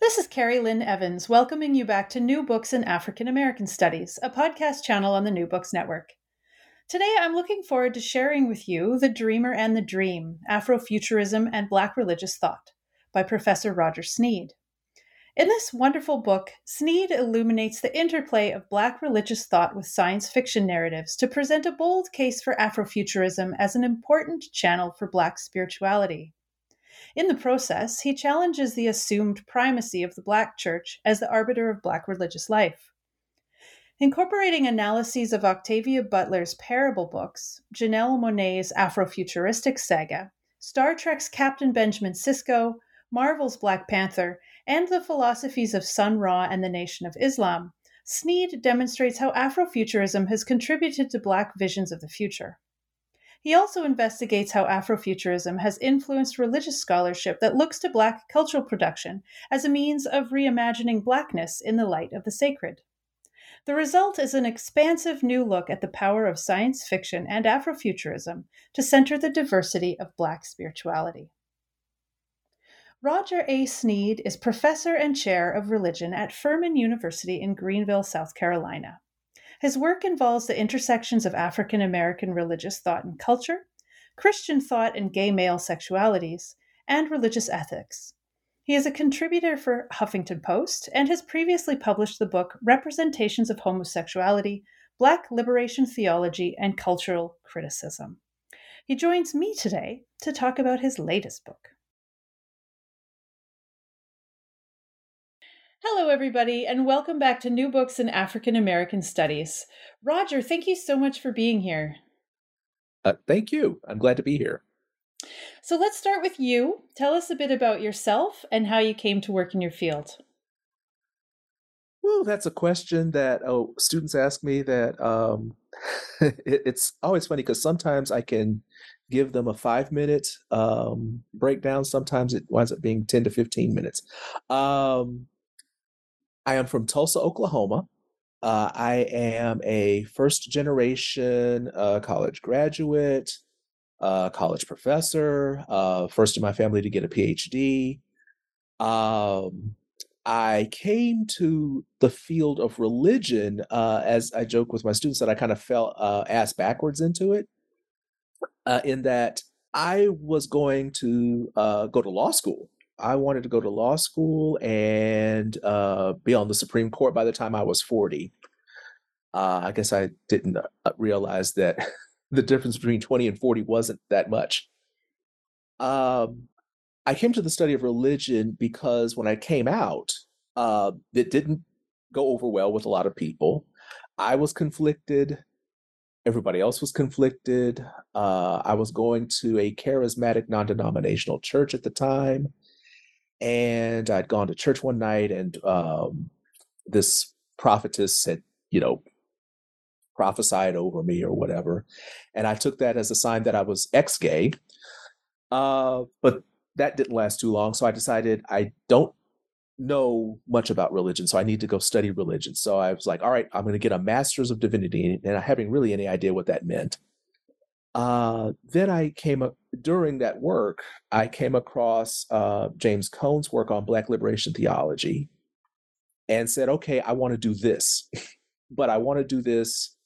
This is Carrie Lynn Evans, welcoming you back to New Books in African American Studies, a podcast channel on the New Books Network. Today, I'm looking forward to sharing with you The Dreamer and the Dream Afrofuturism and Black Religious Thought by Professor Roger Sneed. In this wonderful book, Sneed illuminates the interplay of Black religious thought with science fiction narratives to present a bold case for Afrofuturism as an important channel for Black spirituality. In the process, he challenges the assumed primacy of the Black Church as the arbiter of Black religious life. Incorporating analyses of Octavia Butler's parable books, Janelle Monáe's Afrofuturistic saga, Star Trek's Captain Benjamin Sisko, Marvel's Black Panther, and the philosophies of Sun Ra and the Nation of Islam, Sneed demonstrates how Afrofuturism has contributed to Black visions of the future. He also investigates how Afrofuturism has influenced religious scholarship that looks to Black cultural production as a means of reimagining Blackness in the light of the sacred. The result is an expansive new look at the power of science fiction and Afrofuturism to center the diversity of Black spirituality. Roger A. Sneed is professor and chair of religion at Furman University in Greenville, South Carolina. His work involves the intersections of African American religious thought and culture, Christian thought and gay male sexualities, and religious ethics. He is a contributor for Huffington Post and has previously published the book Representations of Homosexuality Black Liberation Theology and Cultural Criticism. He joins me today to talk about his latest book. Hello, everybody, and welcome back to New Books in African American Studies. Roger, thank you so much for being here. Uh, thank you. I'm glad to be here. So let's start with you. Tell us a bit about yourself and how you came to work in your field. Well, that's a question that oh, students ask me that um, it, it's always funny because sometimes I can give them a five minute um, breakdown. Sometimes it winds up being 10 to 15 minutes. Um, I am from Tulsa, Oklahoma. Uh, I am a first generation uh, college graduate, uh, college professor, uh, first in my family to get a PhD. Um, I came to the field of religion uh, as I joke with my students that I kind of fell uh, ass backwards into it, in that I was going to go to law school I wanted to go to law school and uh, be on the Supreme Court by the time I was 40. Uh, I guess I didn't uh, realize that the difference between 20 and 40 wasn't that much. Um, I came to the study of religion because when I came out, uh, it didn't go over well with a lot of people. I was conflicted. Everybody else was conflicted. Uh, I was going to a charismatic non denominational church at the time and I'd gone to church one night, and um, this prophetess had, you know, prophesied over me or whatever, and I took that as a sign that I was ex-gay. Uh, but that didn't last too long, so I decided I don't know much about religion, so I need to go study religion. So I was like, all right, I'm going to get a master's of divinity, and I having really any idea what that meant. Uh, then I came up during that work, I came across uh, James Cone's work on Black liberation theology and said, okay, I want to do this, but I want to do this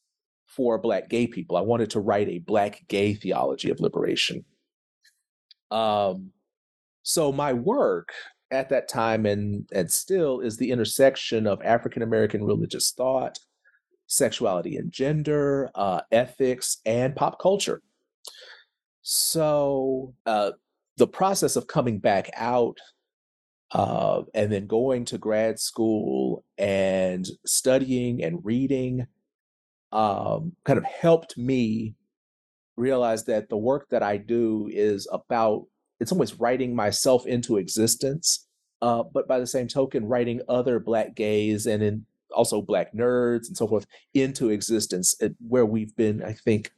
for Black gay people. I wanted to write a Black gay theology of liberation. Um, so my work at that time and and still is the intersection of African American religious thought, sexuality and gender, uh, ethics, and pop culture. So uh, the process of coming back out uh, and then going to grad school and studying and reading um, kind of helped me realize that the work that I do is about, it's almost writing myself into existence. Uh, but by the same token, writing other Black gays and in also Black nerds and so forth into existence, where we've been, I think,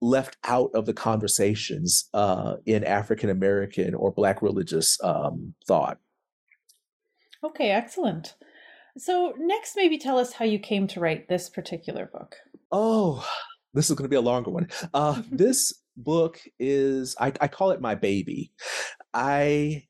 left out of the conversations uh, in African American or Black religious um, thought. Okay, excellent. So, next, maybe tell us how you came to write this particular book. Oh, this is going to be a longer one. Uh, this book is, I, I call it my baby. I,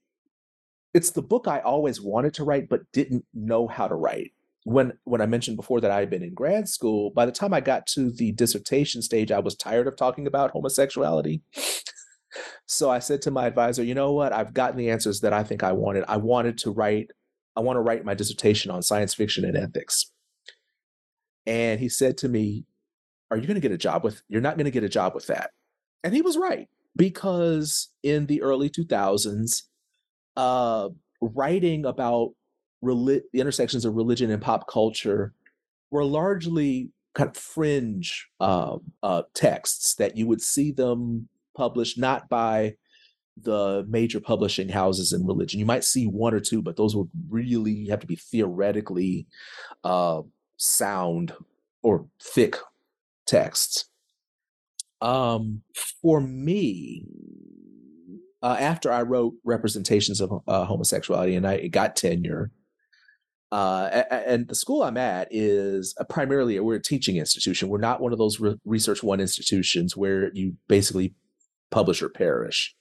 it's the book I always wanted to write, but didn't know how to write when when I mentioned before that I had been in grad school, by the time I got to the dissertation stage, I was tired of talking about homosexuality. so I said to my advisor, you know what? I've gotten the answers that I think I wanted. I wanted to write, I want to write my dissertation on science fiction and ethics. And he said to me, Are you going to get a job with you're not going to get a job with that? And he was right, because in the early 2000s, uh, writing about reli- the intersections of religion and pop culture were largely kind of fringe uh, uh, texts that you would see them published not by the major publishing houses in religion. You might see one or two, but those would really have to be theoretically uh, sound or thick texts. Um, for me, uh, after I wrote representations of uh, homosexuality and I got tenure, uh, and the school I'm at is a primarily we're a teaching institution. We're not one of those re- research one institutions where you basically publish or perish.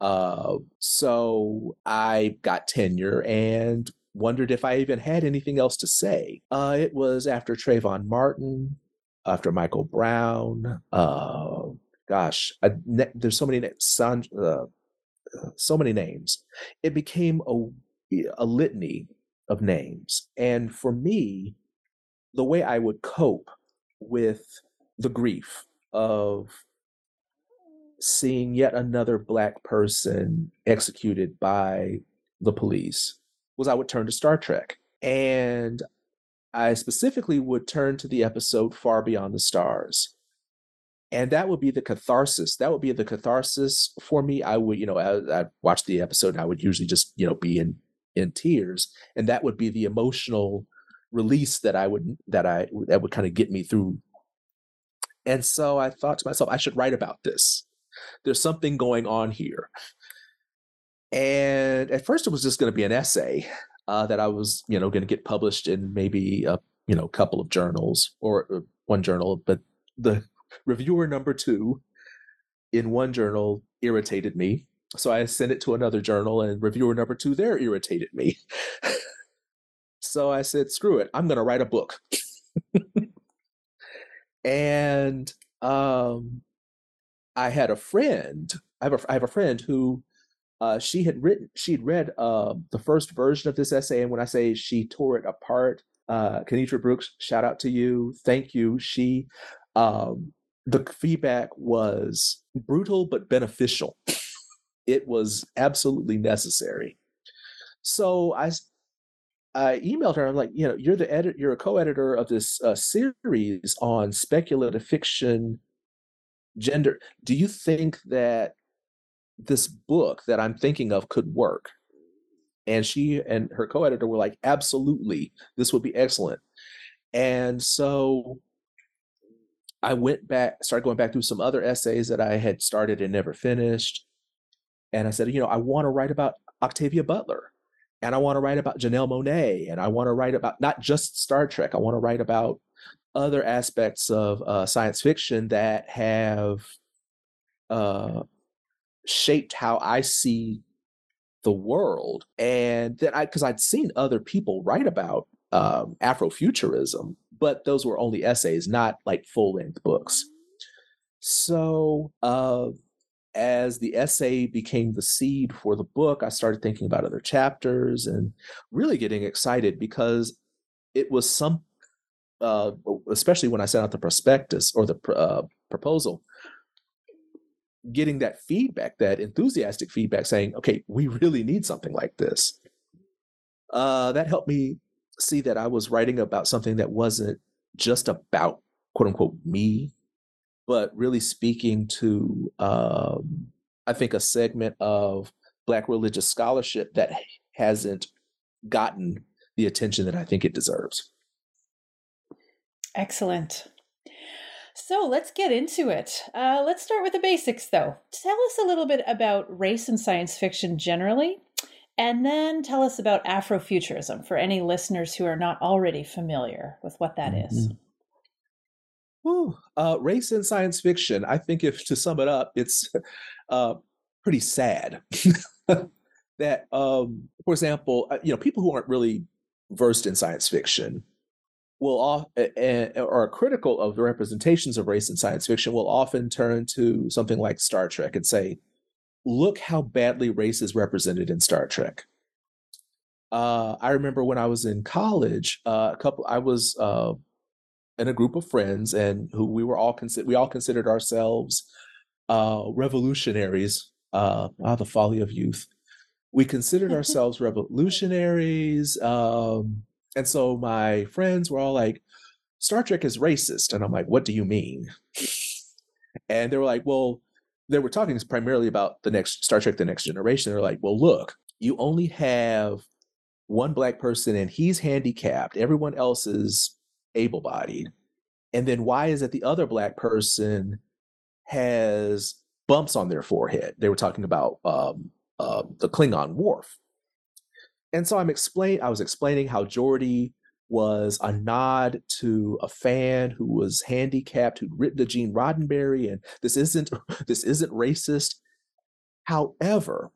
Uh, so I got tenure and wondered if I even had anything else to say. Uh, it was after Trayvon Martin, after Michael Brown. Uh, gosh, I, ne- there's so many names. Uh, so many names. It became a a litany of names. And for me, the way I would cope with the grief of seeing yet another Black person executed by the police was I would turn to Star Trek. And I specifically would turn to the episode Far Beyond the Stars. And that would be the catharsis. That would be the catharsis for me. I would, you know, I, I'd watch the episode and I would usually just, you know, be in in tears and that would be the emotional release that i would that i that would kind of get me through. And so i thought to myself i should write about this. There's something going on here. And at first it was just going to be an essay uh, that i was you know going to get published in maybe a you know couple of journals or uh, one journal but the reviewer number two in one journal irritated me so I sent it to another journal, and reviewer number two there irritated me. so I said, screw it, I'm going to write a book. and um, I had a friend, I have a, I have a friend who uh, she had written, she'd read uh, the first version of this essay. And when I say she tore it apart, uh, Kinitra Brooks, shout out to you. Thank you. She, um, the feedback was brutal but beneficial it was absolutely necessary. So I, I emailed her. I'm like, you know, you're the edit, you're a co-editor of this uh, series on speculative fiction, gender. Do you think that this book that I'm thinking of could work? And she and her co-editor were like, absolutely, this would be excellent. And so I went back, started going back through some other essays that I had started and never finished. And I said, you know, I want to write about Octavia Butler and I want to write about Janelle Monáe and I want to write about not just Star Trek, I want to write about other aspects of uh, science fiction that have uh, shaped how I see the world. And then I, because I'd seen other people write about um, Afrofuturism, but those were only essays, not like full length books. So uh, as the essay became the seed for the book, I started thinking about other chapters and really getting excited because it was some, uh, especially when I sent out the prospectus or the uh, proposal, getting that feedback, that enthusiastic feedback saying, okay, we really need something like this. Uh, that helped me see that I was writing about something that wasn't just about quote unquote me but really speaking to, um, I think, a segment of Black religious scholarship that hasn't gotten the attention that I think it deserves. Excellent. So let's get into it. Uh, let's start with the basics, though. Tell us a little bit about race and science fiction generally, and then tell us about Afrofuturism for any listeners who are not already familiar with what that mm-hmm. is. Uh, race in science fiction. I think if to sum it up, it's uh, pretty sad that, um, for example, uh, you know, people who aren't really versed in science fiction will off, uh, are critical of the representations of race in science fiction will often turn to something like Star Trek and say, "Look how badly race is represented in Star Trek." Uh, I remember when I was in college, uh, a couple. I was uh, and a group of friends, and who we were all consider we all considered ourselves uh, revolutionaries. Uh, ah, the folly of youth. We considered ourselves revolutionaries, um, and so my friends were all like, "Star Trek is racist," and I'm like, "What do you mean?" and they were like, "Well." They were talking primarily about the next Star Trek: The Next Generation. They're like, "Well, look, you only have one black person and he's handicapped. Everyone else is able bodied? And then why is it the other black person has bumps on their forehead? They were talking about um, uh, the Klingon Worf. And so I'm explain I was explaining how Geordi was a nod to a fan who was handicapped who'd written to Gene Roddenberry, and this isn't this isn't racist. However,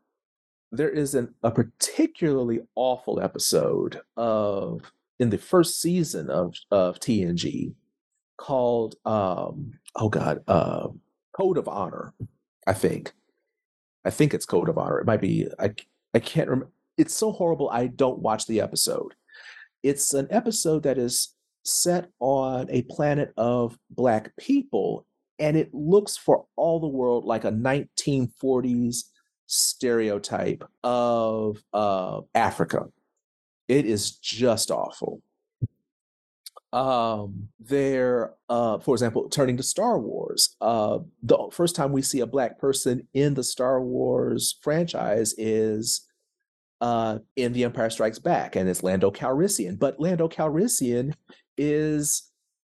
there is an, a particularly awful episode of in the first season of of TNG called um oh god uh Code of Honor I think. I think it's Code of Honor. It might be I I can't remember it's so horrible I don't watch the episode. It's an episode that is set on a planet of black people and it looks for all the world like a 1940s stereotype of uh, Africa it is just awful. Um, there, uh, for example, turning to Star Wars, uh, the first time we see a black person in the Star Wars franchise is uh, in The Empire Strikes Back, and it's Lando Calrissian. But Lando Calrissian is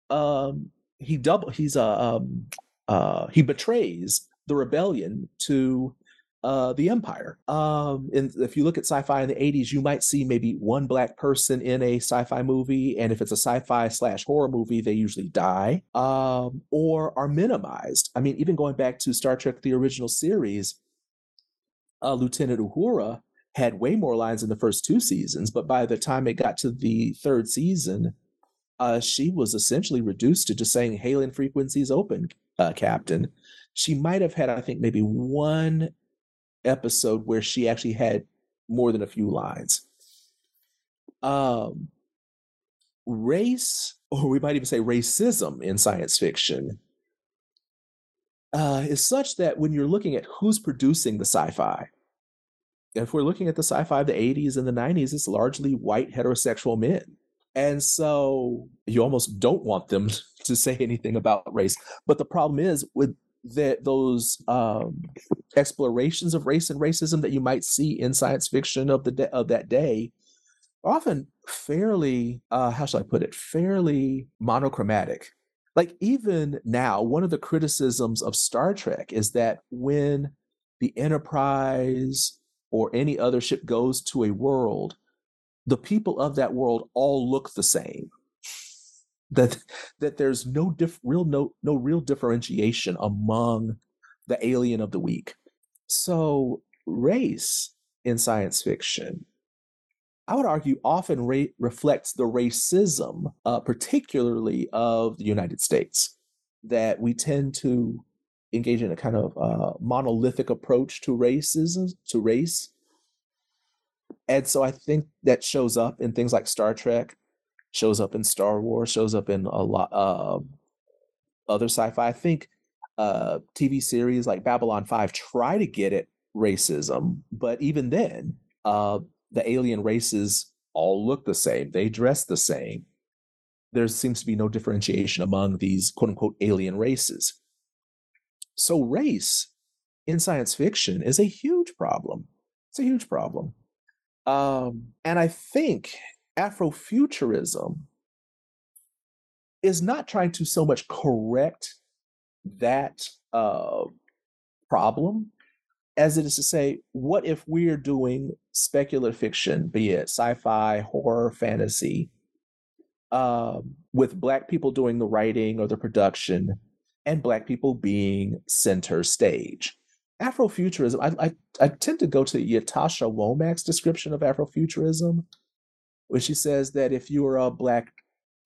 um, he double he's a um, uh, he betrays the rebellion to uh, the empire. Um, and if you look at sci-fi in the 80s, you might see maybe one black person in a sci-fi movie, and if it's a sci-fi slash horror movie, they usually die um, or are minimized. I mean, even going back to Star Trek: The Original Series, uh, Lieutenant Uhura had way more lines in the first two seasons, but by the time it got to the third season, uh, she was essentially reduced to just saying "Hailing frequencies open, uh, Captain." She might have had, I think, maybe one episode where she actually had more than a few lines. Um, race, or we might even say racism in science fiction, uh, is such that when you're looking at who's producing the sci fi, if we're looking at the sci fi of the 80s and the 90s, it's largely white heterosexual men. And so you almost don't want them to say anything about race. But the problem is with that those um, explorations of race and racism that you might see in science fiction of the de- of that day often fairly uh, how shall I put it fairly monochromatic. Like even now, one of the criticisms of Star Trek is that when the Enterprise or any other ship goes to a world, the people of that world all look the same that that there's no diff, real no no real differentiation among the alien of the week. So race in science fiction, I would argue, often reflects the racism, uh, particularly of the United States, that we tend to engage in a kind of uh, monolithic approach to racism, to race. And so I think that shows up in things like Star Trek, shows up in Star Wars, shows up in a lot uh, other sci-fi. I think uh, TV series like Babylon 5 try to get at racism, but even then, uh, the alien races all look the same. They dress the same. There seems to be no differentiation among these quote unquote alien races. So, race in science fiction is a huge problem. It's a huge problem. Um, and I think Afrofuturism is not trying to so much correct that uh, problem as it is to say, what if we're doing speculative fiction, be it sci fi, horror, fantasy, um, with Black people doing the writing or the production, and Black people being center stage? Afrofuturism, I, I, I tend to go to Ytasha Womack's description of Afrofuturism, when she says that if you were a Black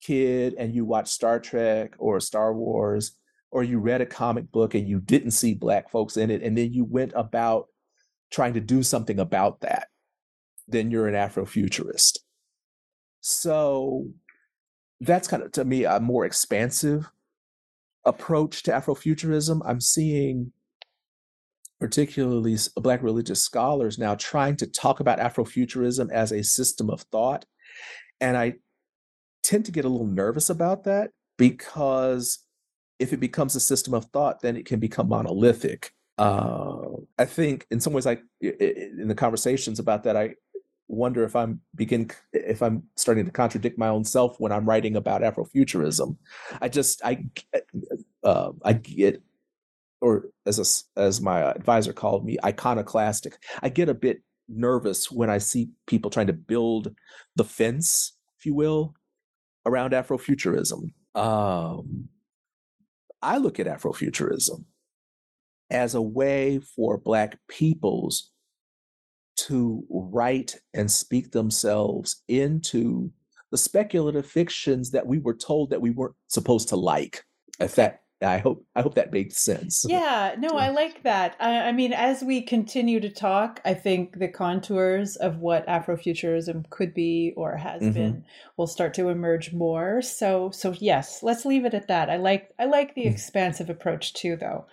kid and you watched Star Trek or Star Wars, or you read a comic book and you didn't see black folks in it and then you went about trying to do something about that then you're an afrofuturist. So that's kind of to me a more expansive approach to afrofuturism. I'm seeing particularly black religious scholars now trying to talk about afrofuturism as a system of thought and i tend to get a little nervous about that because if it becomes a system of thought, then it can become monolithic. Uh, I think in some ways, I in the conversations about that, I wonder if I'm begin if I'm starting to contradict my own self when I'm writing about Afrofuturism. I just I uh, I get or as a, as my advisor called me iconoclastic. I get a bit nervous when I see people trying to build the fence, if you will, around Afrofuturism. Um, I look at Afrofuturism as a way for Black peoples to write and speak themselves into the speculative fictions that we were told that we weren't supposed to like. If that I hope I hope that makes sense. Yeah, no, I like that. I, I, mean, as we continue to talk, I think the contours of what Afrofuturism could be or has mm-hmm. been will start to emerge more. So, so yes, let's leave it at that. I like I like the mm. expansive approach too, though.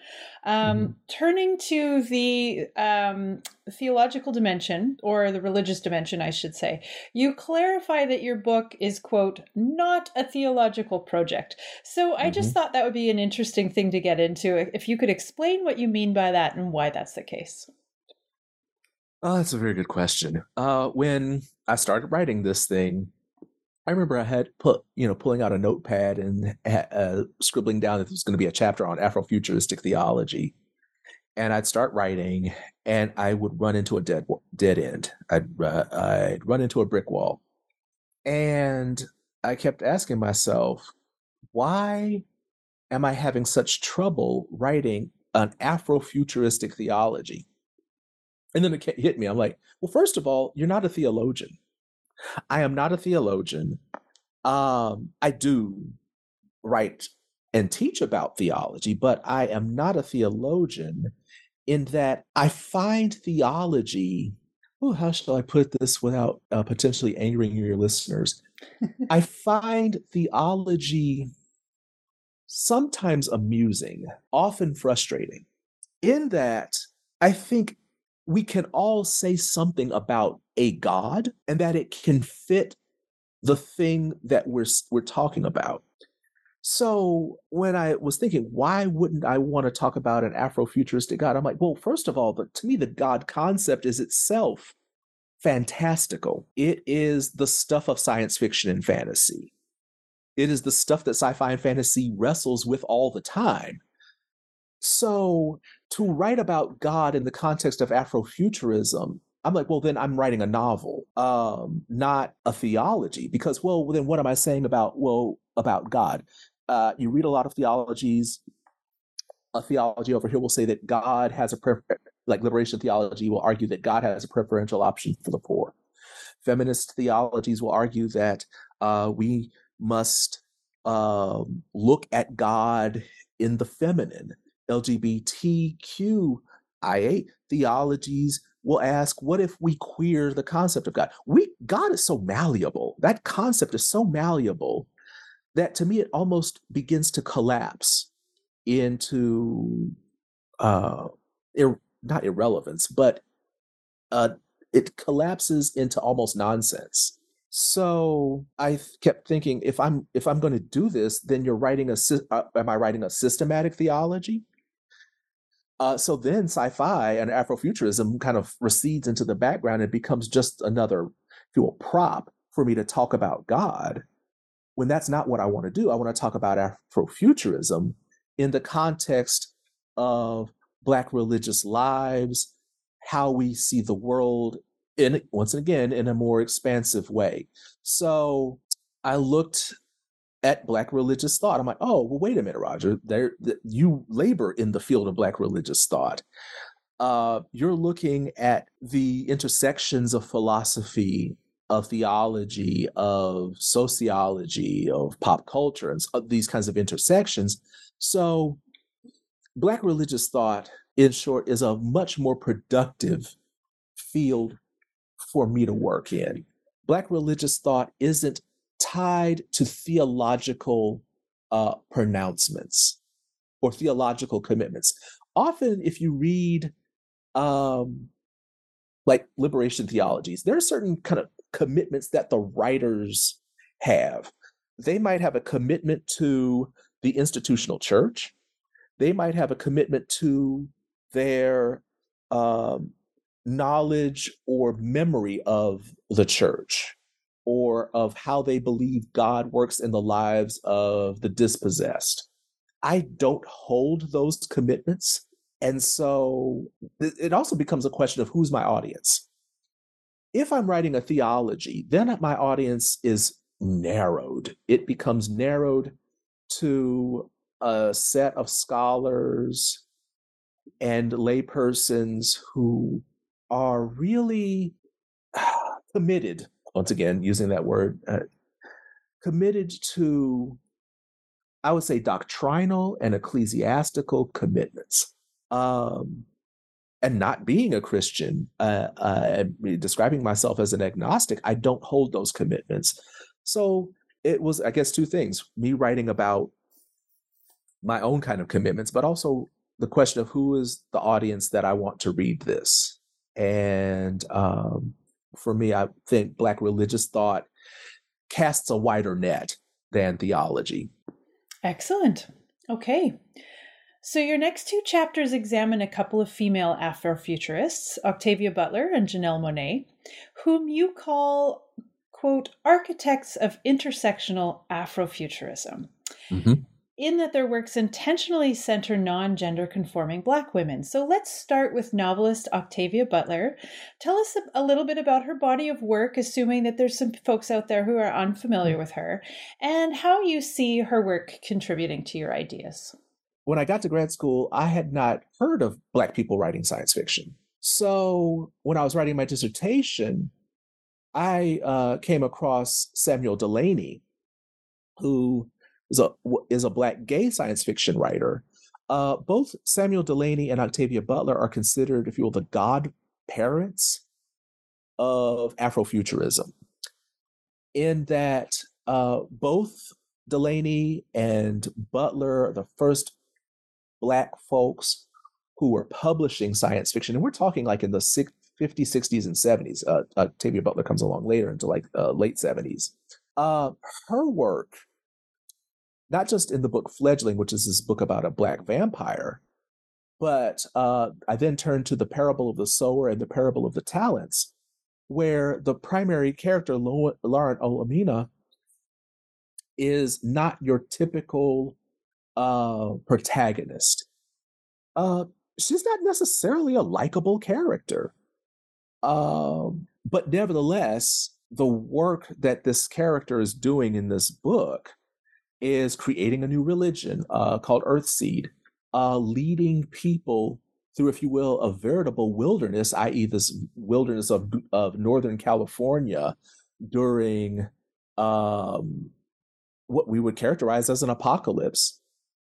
Um, mm-hmm. Turning to the um, theological dimension, or the religious dimension, I should say, you clarify that your book is, quote, not a theological project. So I mm-hmm. just thought that would be an interesting thing to get into. If you could explain what you mean by that and why that's the case. Oh, that's a very good question. Uh, when I started writing this thing, I remember I had put, you know, pulling out a notepad and uh, scribbling down that there was going to be a chapter on Afrofuturistic theology, and I'd start writing, and I would run into a dead dead end. I'd uh, I'd run into a brick wall, and I kept asking myself, why am I having such trouble writing an Afrofuturistic theology? And then it hit me. I'm like, well, first of all, you're not a theologian. I am not a theologian. Um, I do write and teach about theology, but I am not a theologian in that I find theology. Oh, how shall I put this without uh, potentially angering your listeners? I find theology sometimes amusing, often frustrating, in that I think we can all say something about a God and that it can fit the thing that we're we're talking about. So when I was thinking, why wouldn't I want to talk about an Afrofuturistic God? I'm like, well, first of all, but to me, the God concept is itself fantastical. It is the stuff of science fiction and fantasy. It is the stuff that sci-fi and fantasy wrestles with all the time. So to write about God in the context of Afrofuturism, I'm like, well, then I'm writing a novel, um, not a theology, because, well, then what am I saying about, well, about God? Uh, you read a lot of theologies. A theology over here will say that God has a prefer- like liberation theology will argue that God has a preferential option for the poor. Feminist theologies will argue that uh, we must um, look at God in the feminine LGBTQIA theologies will ask, what if we queer the concept of God? We God is so malleable. That concept is so malleable that to me it almost begins to collapse into uh ir- not irrelevance, but uh it collapses into almost nonsense. So I kept thinking, if I'm if I'm going to do this, then you're writing a uh, am I writing a systematic theology? Uh, so then sci-fi and Afrofuturism kind of recedes into the background and becomes just another, if you will, prop for me to talk about God. When that's not what I want to do, I want to talk about Afrofuturism in the context of Black religious lives, how we see the world in once again in a more expansive way. So I looked at black religious thought. I'm like, oh, well, wait a minute, Roger. There, you labor in the field of black religious thought. Uh, you're looking at the intersections of philosophy, of theology, of sociology, of pop culture, and these kinds of intersections. So, black religious thought, in short, is a much more productive field for me to work in. Black religious thought isn't tied to theological uh, pronouncements or theological commitments. Often, if you read um, like liberation theologies, there are certain kind of commitments that the writers have. They might have a commitment to the institutional church. They might have a commitment to their um, knowledge or memory of the church or of how they believe God works in the lives of the dispossessed. I don't hold those commitments. And so it also becomes a question of who's my audience. If I'm writing a theology, then my audience is narrowed. It becomes narrowed to a set of scholars and laypersons who are really committed once again, using that word, uh, committed to, I would say, doctrinal and ecclesiastical commitments. Um, and not being a Christian, uh, uh, describing myself as an agnostic, I don't hold those commitments. So it was, I guess, two things me writing about my own kind of commitments, but also the question of who is the audience that I want to read this. And um, for me, I think Black religious thought casts a wider net than theology. Excellent. Okay. So, your next two chapters examine a couple of female Afrofuturists, Octavia Butler and Janelle Monáe, whom you call, quote, architects of intersectional Afrofuturism. Mm-hmm in that their works intentionally center non gender conforming Black women. So let's start with novelist Octavia Butler. Tell us a little bit about her body of work, assuming that there's some folks out there who are unfamiliar with her, and how you see her work contributing to your ideas. When I got to grad school, I had not heard of Black people writing science fiction. So when I was writing my dissertation, I uh, came across Samuel Delany, who is a is a black gay science fiction writer. Uh, both Samuel Delany and Octavia Butler are considered, if you will, the godparents of Afrofuturism. In that uh, both Delany and Butler are the first black folks who were publishing science fiction, and we're talking like in the 50s, 60s, and 70s. Uh, Octavia Butler comes along later into like uh, late 70s. Uh, her work not just in the book Fledgling, which is this book about a black vampire, but uh, I then turned to the parable of the sower and the parable of the talents, where the primary character, Lauren Olamina, is not your typical uh, protagonist. Uh, she's not necessarily a likable character. Um, but nevertheless, the work that this character is doing in this book is creating a new religion uh, called Earthseed, uh, leading people through, if you will, a veritable wilderness, i.e., this wilderness of, of Northern California during um, what we would characterize as an apocalypse.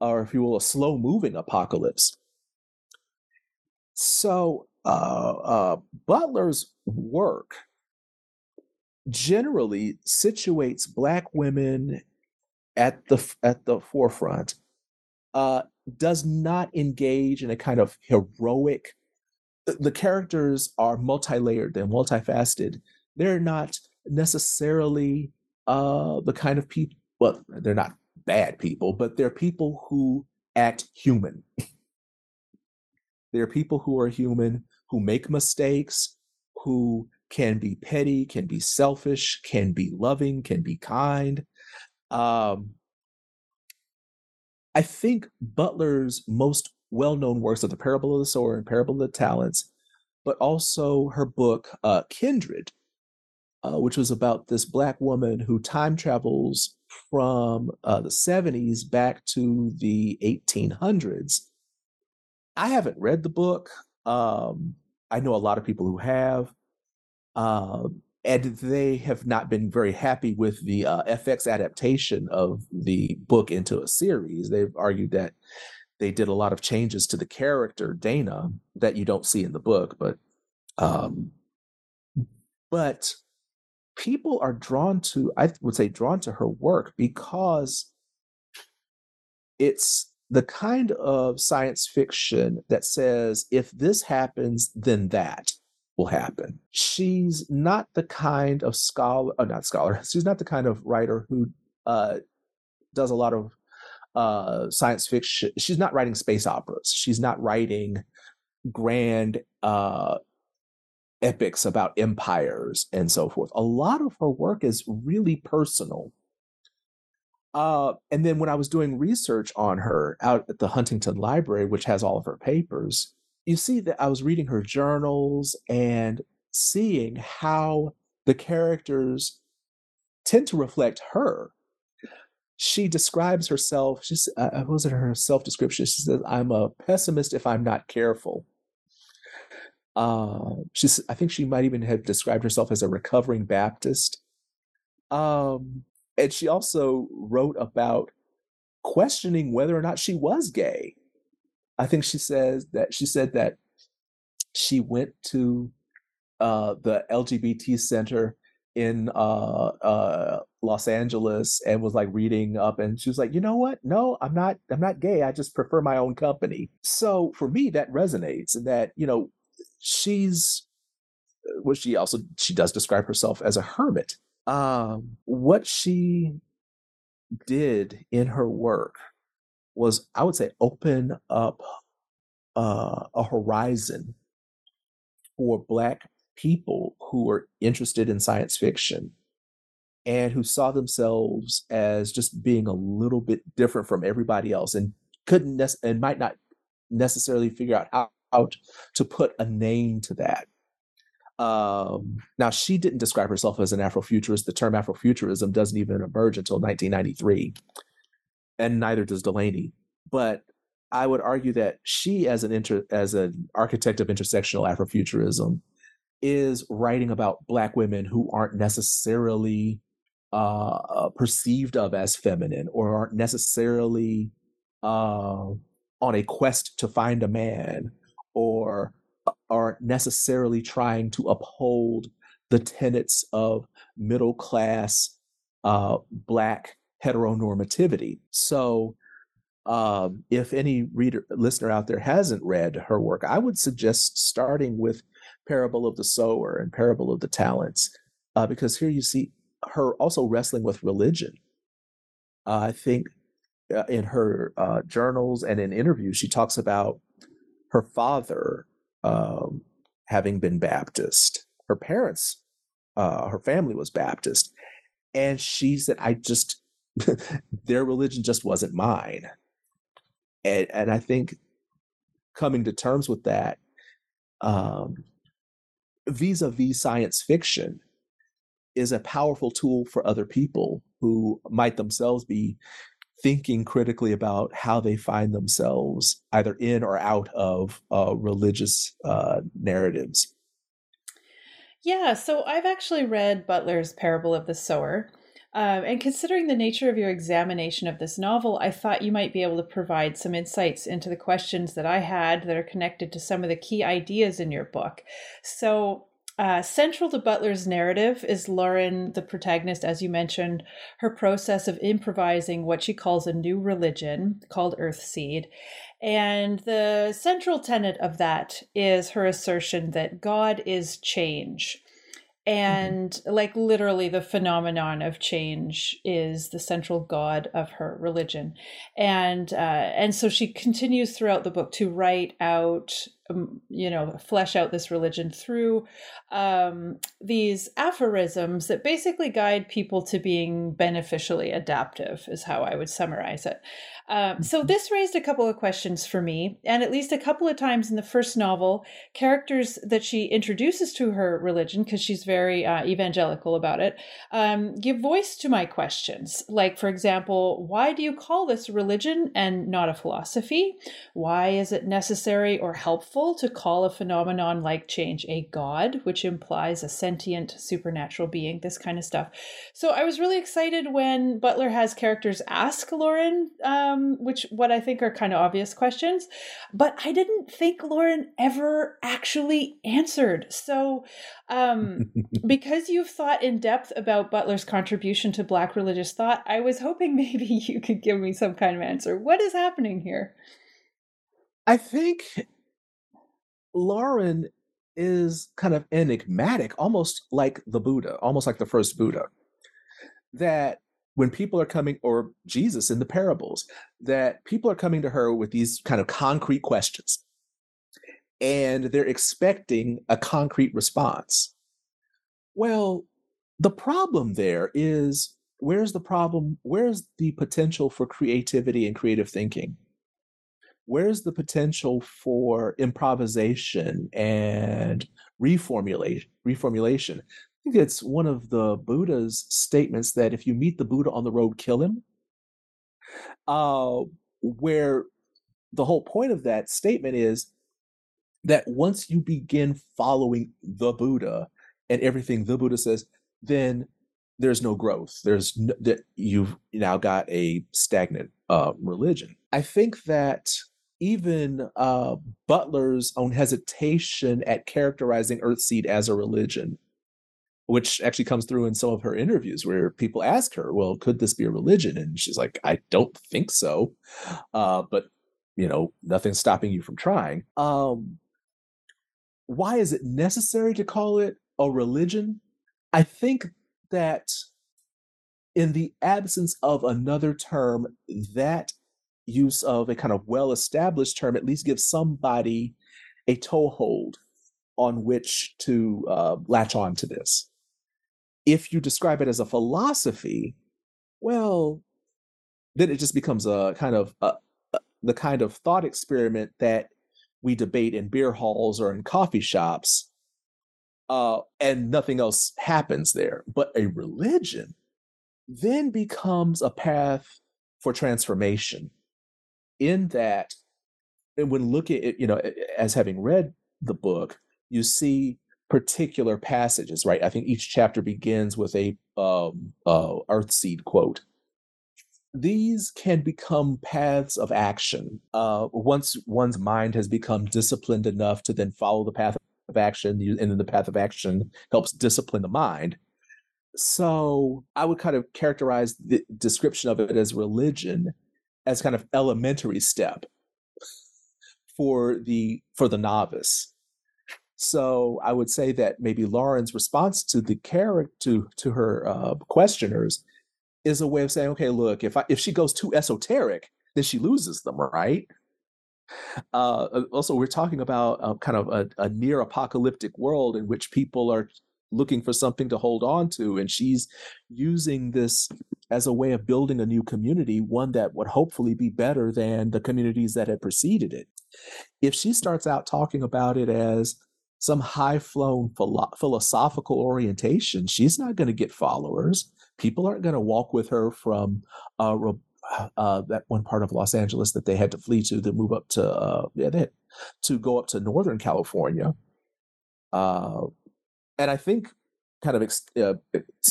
or if you will, a slow moving apocalypse. So uh, uh, Butler's work generally situates Black women at the at the forefront. Uh, does not engage in a kind of heroic. The characters are multi-layered. They're multifaceted. They're not necessarily uh, the kind of people. Well, they're not bad people, but they're people who act human. they're people who are human, who make mistakes, who can be petty, can be selfish, can be loving, can be kind. Um, I think Butler's most well known works are The Parable of the Sower and Parable of the Talents, but also her book, uh, Kindred, uh, which was about this Black woman who time travels from uh, the 70s back to the 1800s. I haven't read the book. Um, I know a lot of people who have. Uh, and they have not been very happy with the uh, FX adaptation of the book into a series. They've argued that they did a lot of changes to the character Dana that you don't see in the book, but um, but people are drawn to I would say drawn to her work because it's the kind of science fiction that says if this happens then that will happen. She's not the kind of scholar, oh, not scholar, she's not the kind of writer who uh, does a lot of uh, science fiction. She's not writing space operas. She's not writing grand uh, epics about empires and so forth. A lot of her work is really personal. Uh, and then when I was doing research on her out at the Huntington Library, which has all of her papers, you see that I was reading her journals and seeing how the characters tend to reflect her. She describes herself, she's, uh, what was it her self description? She says, I'm a pessimist if I'm not careful. Uh, she's, I think she might even have described herself as a recovering Baptist. Um, and she also wrote about questioning whether or not she was gay. I think she says that she said that she went to uh, the LGBT center in uh, uh, Los Angeles and was like reading up, and she was like, you know what? No, I'm not. I'm not gay. I just prefer my own company. So for me, that resonates. And that you know, she's. Uh, well, she also she does describe herself as a hermit. Um, what she did in her work was I would say open up uh, a horizon for Black people who were interested in science fiction and who saw themselves as just being a little bit different from everybody else and couldn't and might not necessarily figure out how, how to put a name to that. Um, now, she didn't describe herself as an Afrofuturist. The term Afrofuturism doesn't even emerge until 1993 and neither does Delany. But I would argue that she, as an inter, as an architect of intersectional Afrofuturism, is writing about Black women who aren't necessarily uh, perceived of as feminine or aren't necessarily uh, on a quest to find a man or aren't necessarily trying to uphold the tenets of middle class uh, Black heteronormativity. So, um, if any reader listener out there hasn't read her work, I would suggest starting with Parable of the Sower and Parable of the Talents, uh, because here you see her also wrestling with religion. Uh, I think uh, in her uh, journals and in interviews, she talks about her father um, having been Baptist. Her parents, uh, her family was Baptist. And she said, I just their religion just wasn't mine. And, and I think coming to terms with that, um, vis-a-vis science fiction, is a powerful tool for other people who might themselves be thinking critically about how they find themselves either in or out of uh, religious uh, narratives. Yeah, so I've actually read Butler's Parable of the Sower, Um, and considering the nature of your examination of this novel, I thought you might be able to provide some insights into the questions that I had that are connected to some of the key ideas in your book. So, uh, central to Butler's narrative is Lauren, the protagonist, as you mentioned, her process of improvising what she calls a new religion called Earthseed. And the central tenet of that is her assertion that God is change. Mm-hmm. and mm-hmm. like literally the phenomenon of change is the central god of her religion and uh, and so she continues throughout the book to write out you know flesh out this religion through um, these aphorisms that basically guide people to being beneficially adaptive is how i would summarize it um, so mm-hmm. this raised a couple of questions for me, and at least a couple of times in the first novel, characters that she introduces to her religion, because she's very uh, evangelical about it, um, give voice to my questions. Like, for example, why do you call this religion and not a philosophy? Why is it necessary or helpful to call a phenomenon like change a god, which implies a sentient supernatural being? This kind of stuff. So I was really excited when Butler has characters ask Lauren. Um, um, which what I think are kind of obvious questions, but I didn't think Lauren ever actually answered. So, um, because you've thought in depth about Butler's contribution to Black religious thought, I was hoping maybe you could give me some kind of answer. What is happening here? I think Lauren is kind of enigmatic, almost like the Buddha, almost like the first Buddha. That when people are coming, or Jesus in the parables, that people are coming to her with these kind of concrete questions and they're expecting a concrete response. Well, the problem there is where's the problem? Where's the potential for creativity and creative thinking? Where's the potential for improvisation and reformulation? Reformulation I think it's one of the Buddha's statements that if you meet the Buddha on the road, kill him. Uh, where the whole point of that statement is that once you begin following the Buddha and everything the Buddha says, then there's no growth. There's no, that you've now got a stagnant uh, religion. I think that even uh, Butler's own hesitation at characterizing Earthseed as a religion which actually comes through in some of her interviews where people ask her, well, could this be a religion? And she's like, I don't think so. Uh, but, you know, nothing's stopping you from trying. Um, why is it necessary to call it a religion? I think that in the absence of another term, that use of a kind of well established term at least gives somebody a toehold on which to uh, latch on to this if you describe it as a philosophy, well, then it just becomes a kind of a, a, the kind of thought experiment that we debate in beer halls or in coffee shops, uh, and nothing else happens there. But a religion then becomes a path for transformation. In that, and when looking at you know, as having read the book, you see particular passages, right? I think each chapter begins with a um, uh, Earthseed quote. These can become paths of action uh, once one's mind has become disciplined enough to then follow the path of action, and then the path of action helps discipline the mind. So I would kind of characterize the description of it as religion as kind of elementary step for the for the novice so I would say that maybe Lauren's response to the character to to her uh, questioners is a way of saying, okay, look, if I, if she goes too esoteric, then she loses them, right? Uh, uh also, we're talking about uh, kind of a, a near apocalyptic world in which people are looking for something to hold on to, and she's using this as a way of building a new community, one that would hopefully be better than the communities that had preceded it. If she starts out talking about it as some high flown philo- philosophical orientation, she's not going to get followers. People aren't going to walk with her from uh, uh, that one part of Los Angeles that they had to flee to to move up to uh, yeah, to go up to Northern California. Uh, and I think kind of ex- uh,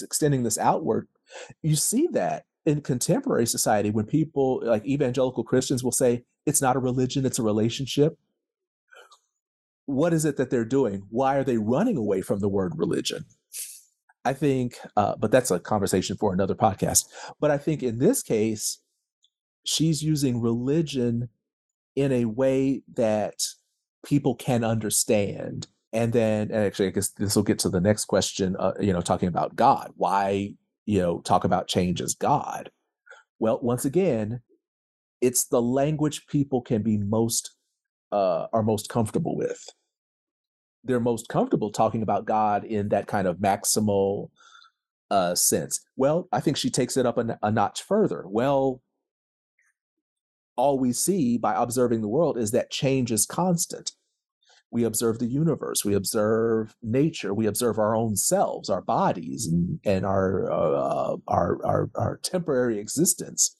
extending this outward, You see that in contemporary society when people like evangelical Christians will say it's not a religion, it's a relationship. What is it that they're doing? Why are they running away from the word religion? I think, uh, but that's a conversation for another podcast. But I think in this case, she's using religion in a way that people can understand. And then, and actually, I guess this will get to the next question. Uh, you know, talking about God. Why, you know, talk about change as God? Well, once again, it's the language people can be most uh, are most comfortable with. They're most comfortable talking about God in that kind of maximal uh, sense. Well, I think she takes it up a, a notch further. Well, all we see by observing the world is that change is constant. We observe the universe, we observe nature, we observe our own selves, our bodies, and, and our, uh, our, our, our temporary existence,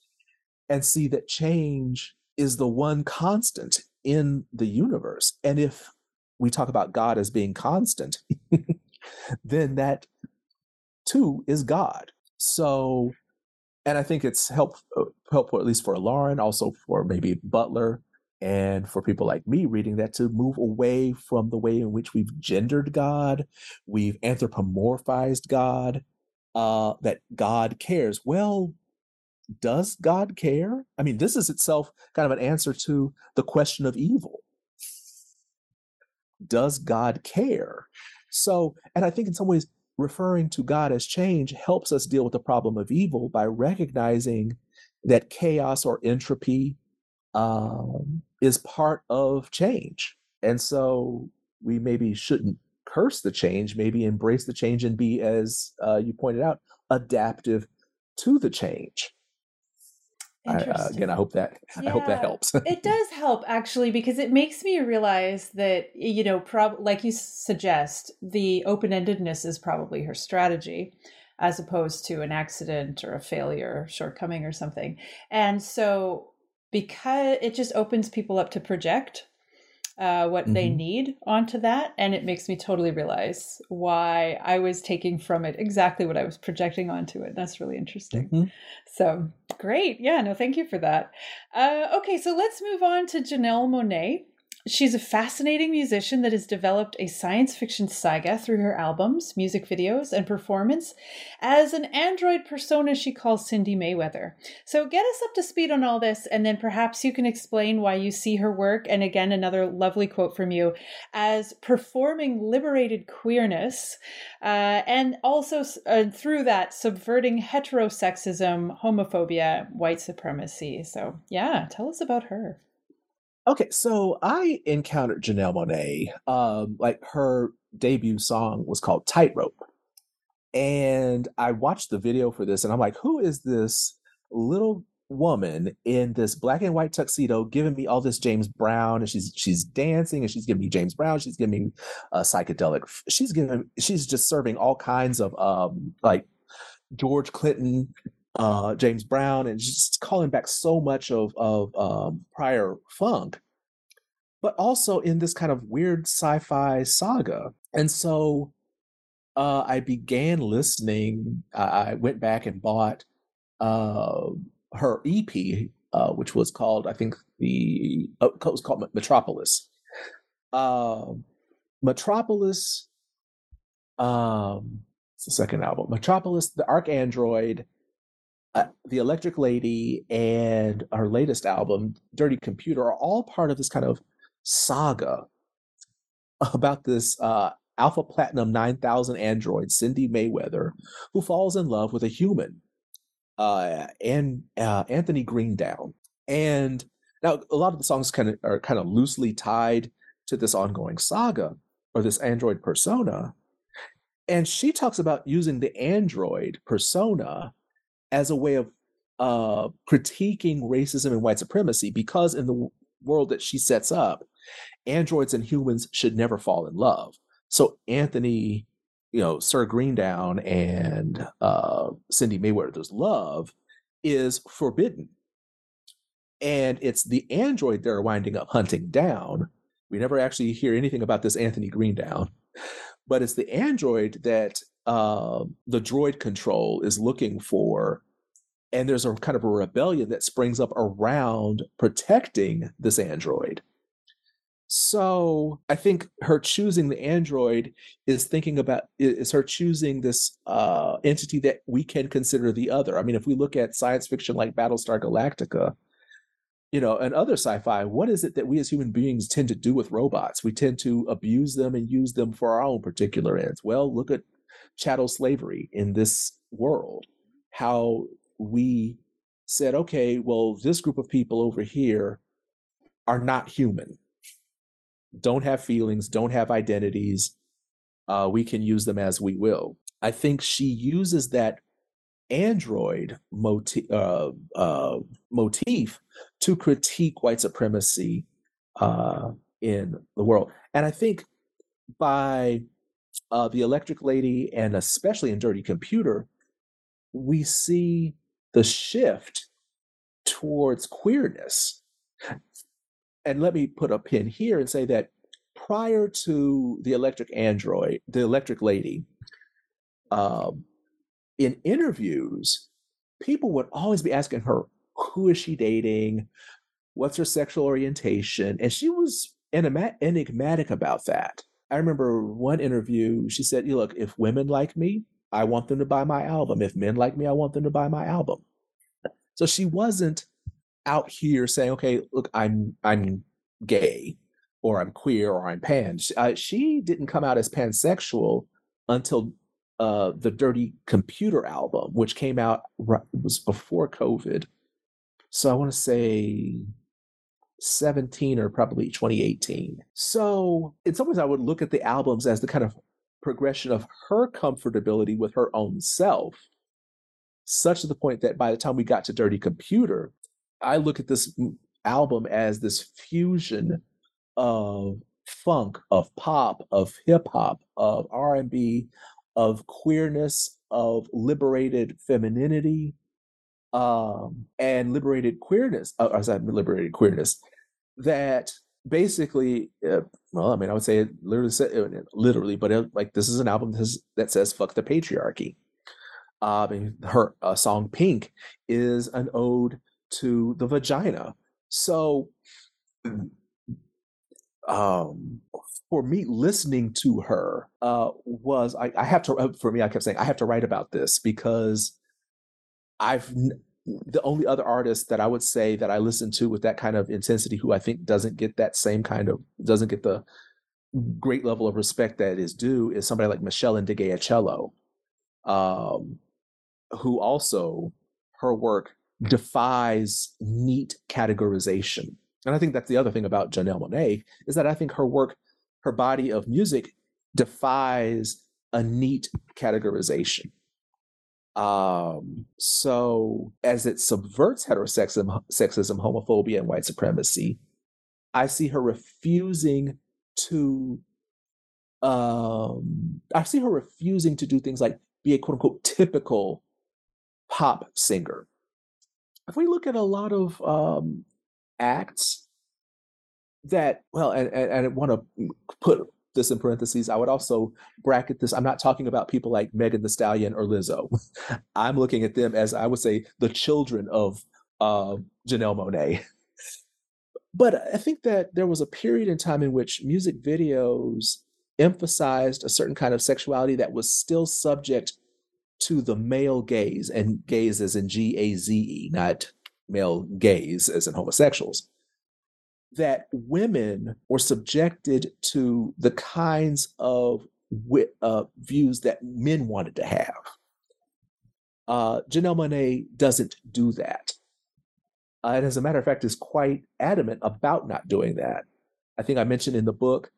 and see that change is the one constant in the universe. And if we talk about God as being constant, then that too is God. So and I think it's help, uh, helpful, at least for Lauren, also for maybe Butler, and for people like me reading that to move away from the way in which we've gendered God, we've anthropomorphized God, uh, that God cares. Well, does God care? I mean, this is itself kind of an answer to the question of evil. Does God care? So, and I think in some ways, referring to God as change helps us deal with the problem of evil by recognizing that chaos or entropy um, is part of change. And so we maybe shouldn't curse the change, maybe embrace the change and be, as uh, you pointed out, adaptive to the change. I, uh, again, I hope that yeah, I hope that helps. it does help actually because it makes me realize that you know, prob- like you suggest, the open endedness is probably her strategy, as opposed to an accident or a failure, or shortcoming or something. And so, because it just opens people up to project uh, what mm-hmm. they need onto that. And it makes me totally realize why I was taking from it exactly what I was projecting onto it. That's really interesting. Mm-hmm. So great. Yeah, no, thank you for that. Uh, okay, so let's move on to Janelle Monáe. She's a fascinating musician that has developed a science fiction saga through her albums, music videos, and performance as an android persona she calls Cindi Mayweather. So get us up to speed on all this, and then perhaps you can explain why you see her work, and again, another lovely quote from you, as performing liberated queerness, uh, and also uh, through that subverting heterosexism, homophobia, white supremacy. So, yeah, tell us about her. Okay, so I encountered Janelle Monáe. Um, like her debut song was called Tightrope. And I watched the video for this and I'm like, who is this little woman in this black and white tuxedo giving me all this James Brown and she's she's dancing and she's giving me James Brown, she's giving me a psychedelic. She's giving she's just serving all kinds of um like George Clinton uh, James Brown, and just calling back so much of of um, prior funk, but also in this kind of weird sci-fi saga. And so uh, I began listening. I went back and bought uh, her EP, uh, which was called, I think the oh, it was called Metropolis. Um, Metropolis. Um, it's the second album. Metropolis, the ArchAndroid, uh, the Electric Lady and our latest album, Dirty Computer, are all part of this kind of saga about this uh, Alpha Platinum 9000 android, Cindi Mayweather, who falls in love with a human, uh, and uh, Anthony Greendown. And now a lot of the songs kind of are kind of loosely tied to this ongoing saga or this android persona. And she talks about using the android persona as a way of uh, critiquing racism and white supremacy because in the world that she sets up, androids and humans should never fall in love. So Anthony, you know, Sir Greendown and uh, Cindi Mayweather's love is forbidden. And it's the android they're winding up hunting down. We never actually hear anything about this Anthony Greendown, but it's the android that uh, the droid control is looking for. And there's a kind of a rebellion that springs up around protecting this android. So I think her choosing the android is thinking about is her choosing this uh, entity that we can consider the other. I mean, if we look at science fiction like Battlestar Galactica, you know, and other sci-fi, what is it that we as human beings tend to do with robots? We tend to abuse them and use them for our own particular ends. Well, look at chattel slavery in this world. How we said, okay, well, this group of people over here are not human don't have feelings, don't have identities. Uh, we can use them as we will. I think she uses that android motif, uh, uh, motif to critique white supremacy uh, in the world. And I think by uh, the Electric Lady and especially in Dirty Computer, we see the shift towards queerness and let me put a pin here and say that prior to the electric android, the electric lady, um, in interviews, people would always be asking her, who is she dating? What's her sexual orientation? And she was enigmatic about that. I remember one interview, she said, You Look, if women like me, I want them to buy my album. If men like me, I want them to buy my album. So she wasn't out here saying, okay, look, I'm I'm gay or I'm queer or I'm pan. She, uh, she didn't come out as pansexual until uh, the Dirty Computer album, which came out was before COVID. So I want to say 17 or probably 2018. So in some ways, I would look at the albums as the kind of progression of her comfortability with her own self, such to the point that by the time we got to Dirty Computer, I look at this album as this fusion of funk, of pop, of hip hop, of R and B, of queerness, of liberated femininity, um, and liberated queerness. Uh, or sorry, liberated queerness that basically, uh, well, I mean, I would say it literally, uh, literally, but it, like this is an album that says, "fuck the patriarchy." Uh, I her uh, song "Pink" is an ode to the vagina. So, um, for me, listening to her uh, was I, I have to. Uh, for me, I kept saying I have to write about this because I've the only other artist that I would say that I listen to with that kind of intensity, who I think doesn't get that same kind of doesn't get the great level of respect that is due, is somebody like Meshell Ndegeocello, um, who also her work defies neat categorization. And I think that's the other thing about Janelle Monáe is that I think her work, her body of music defies a neat categorization. Um, so as it subverts heterosexism, sexism, homophobia, and white supremacy, I see her refusing to um I see her refusing to do things like be a quote unquote typical pop singer. If we look at a lot of um, acts that, well, and, and, and I want to put this in parentheses, I would also bracket this. I'm not talking about people like Megan Thee Stallion or Lizzo. I'm looking at them as I would say the children of uh, Janelle Monáe. But I think that there was a period in time in which music videos emphasized a certain kind of sexuality that was still subject to the male gaze, and gaze as in G A Z E, not male gaze as in homosexuals, that women were subjected to the kinds of uh, views that men wanted to have. Uh, Janelle Monáe doesn't do that. Uh, and as a matter of fact, is quite adamant about not doing that. I think I mentioned in the book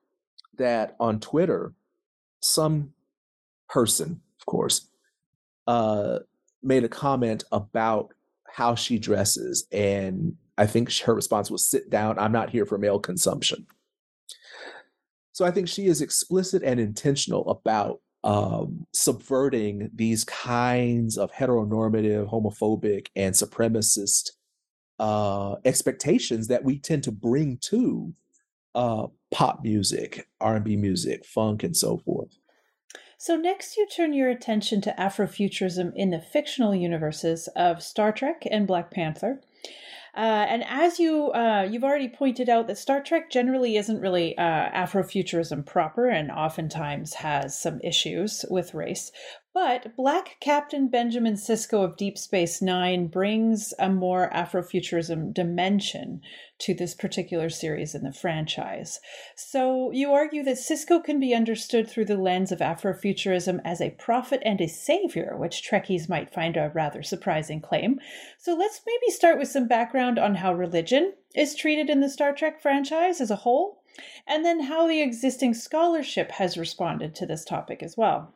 that on Twitter, some person, of course, uh, made a comment about how she dresses, and I think her response was, "Sit down. I'm not here for male consumption." So I think she is explicit and intentional about um, subverting these kinds of heteronormative, homophobic, and supremacist uh, expectations that we tend to bring to uh, pop music, R&B music, funk, and so forth. So, next, you turn your attention to Afrofuturism in the fictional universes of Star Trek and Black Panther. Uh, and as you uh, you've already pointed out, that Star Trek generally isn't really uh, Afrofuturism proper, and oftentimes has some issues with race. But Black Captain Benjamin Sisko of Deep Space Nine brings a more Afrofuturism dimension to this particular series in the franchise. So you argue that Sisko can be understood through the lens of Afrofuturism as a prophet and a savior, which Trekkies might find a rather surprising claim. So let's maybe start with some background on how religion is treated in the Star Trek franchise as a whole, and then how the existing scholarship has responded to this topic as well.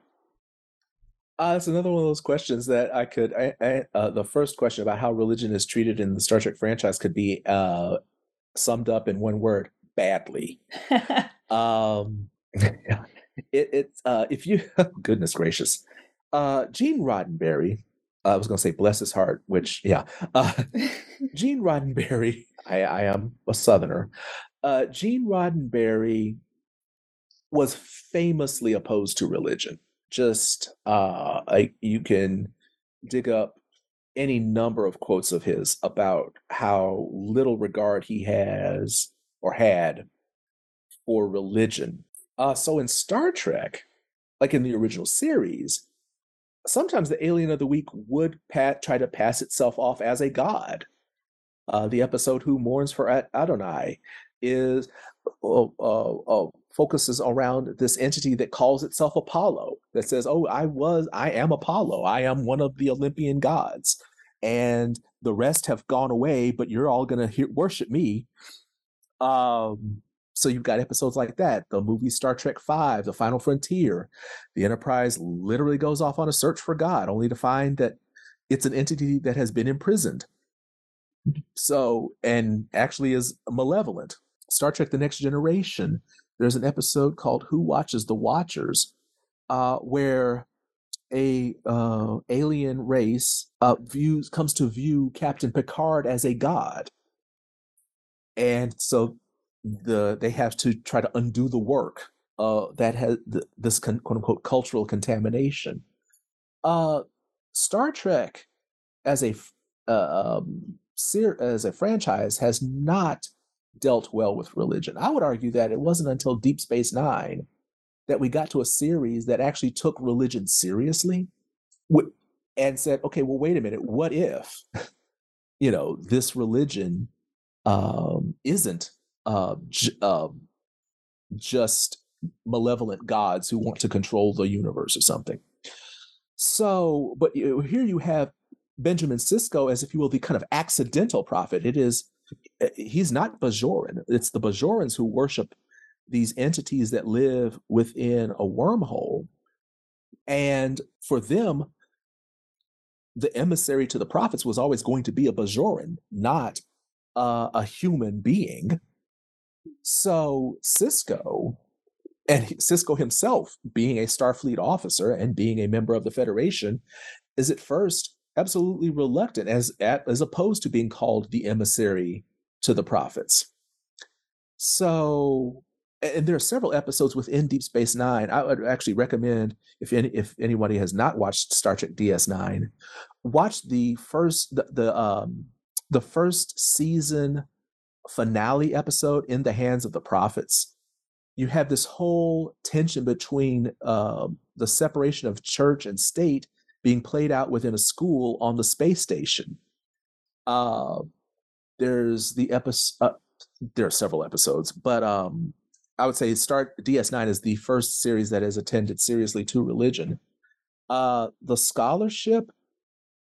Uh, that's another one of those questions that I could. I, I, uh, the first question about how religion is treated in the Star Trek franchise could be uh, summed up in one word: badly. um, it, it's uh, if you goodness gracious, uh, Gene Roddenberry. I was going to say bless his heart, which yeah, uh, Gene Roddenberry. I, I am a Southerner. Uh, Gene Roddenberry was famously opposed to religion just uh like you can dig up any number of quotes of his about how little regard he has or had for religion. Uh, so in Star Trek, like in the original series, sometimes the alien of the week would pat, try to pass itself off as a god. Uh, the episode "Who Mourns for Adonai" is uh, uh, uh, focuses around this entity that calls itself Apollo, that says, "Oh, I was, I am Apollo. I am one of the Olympian gods, and the rest have gone away, but you're all gonna hear, worship me." Um, so you've got episodes like that. The movie Star Trek Five, The Final Frontier, the Enterprise literally goes off on a search for God, only to find that it's an entity that has been imprisoned. So, and actually is malevolent. Star Trek: The Next Generation there's an episode called Who Watches the Watchers, uh, where a uh, alien race uh, views comes to view Captain Picard as a god, and so the they have to try to undo the work uh, that has the, this con, quote unquote cultural contamination. Uh, Star Trek as a uh, um, as a franchise has not dealt well with religion. I would argue that it wasn't until Deep Space Nine that we got to a series that actually took religion seriously and said, okay, well, wait a minute, what if, you know, this religion um, isn't uh, j- uh, just malevolent gods who want to control the universe or something? So, but here you have Benjamin Sisko as, if you will, the kind of accidental prophet. It is he's not Bajoran. It's the Bajorans who worship these entities that live within a wormhole. And for them, the emissary to the prophets was always going to be a Bajoran, not uh, a human being. So Sisko, and Sisko himself, being a Starfleet officer and being a member of the Federation, is at first absolutely reluctant as as opposed to being called the emissary to the prophets. So and there are several episodes within Deep Space Nine. I would actually recommend if any if anybody has not watched Star Trek DS9, watch the first the, the um the first season finale episode in the hands of the prophets. You have this whole tension between uh, the separation of church and state being played out within a school on the space station. Uh, there's the episode. Uh, there are several episodes, but um, I would say start DS9 is the first series that has attended seriously to religion. Uh, the scholarship,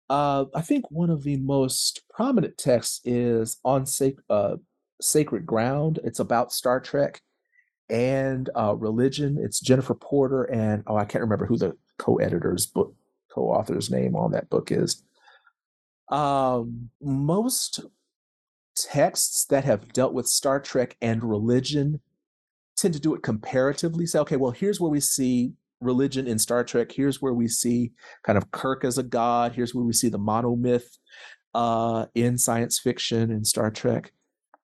uh, I think one of the most prominent texts is on sac- uh, sacred ground. It's about Star Trek and uh, religion. It's Jennifer Porter and oh, I can't remember who the co-editors book co-author's name on that book is. Um, most texts that have dealt with Star Trek and religion tend to do it comparatively. Say, okay, well, here's where we see religion in Star Trek. Here's where we see kind of Kirk as a god. Here's where we see the monomyth uh, in science fiction in Star Trek.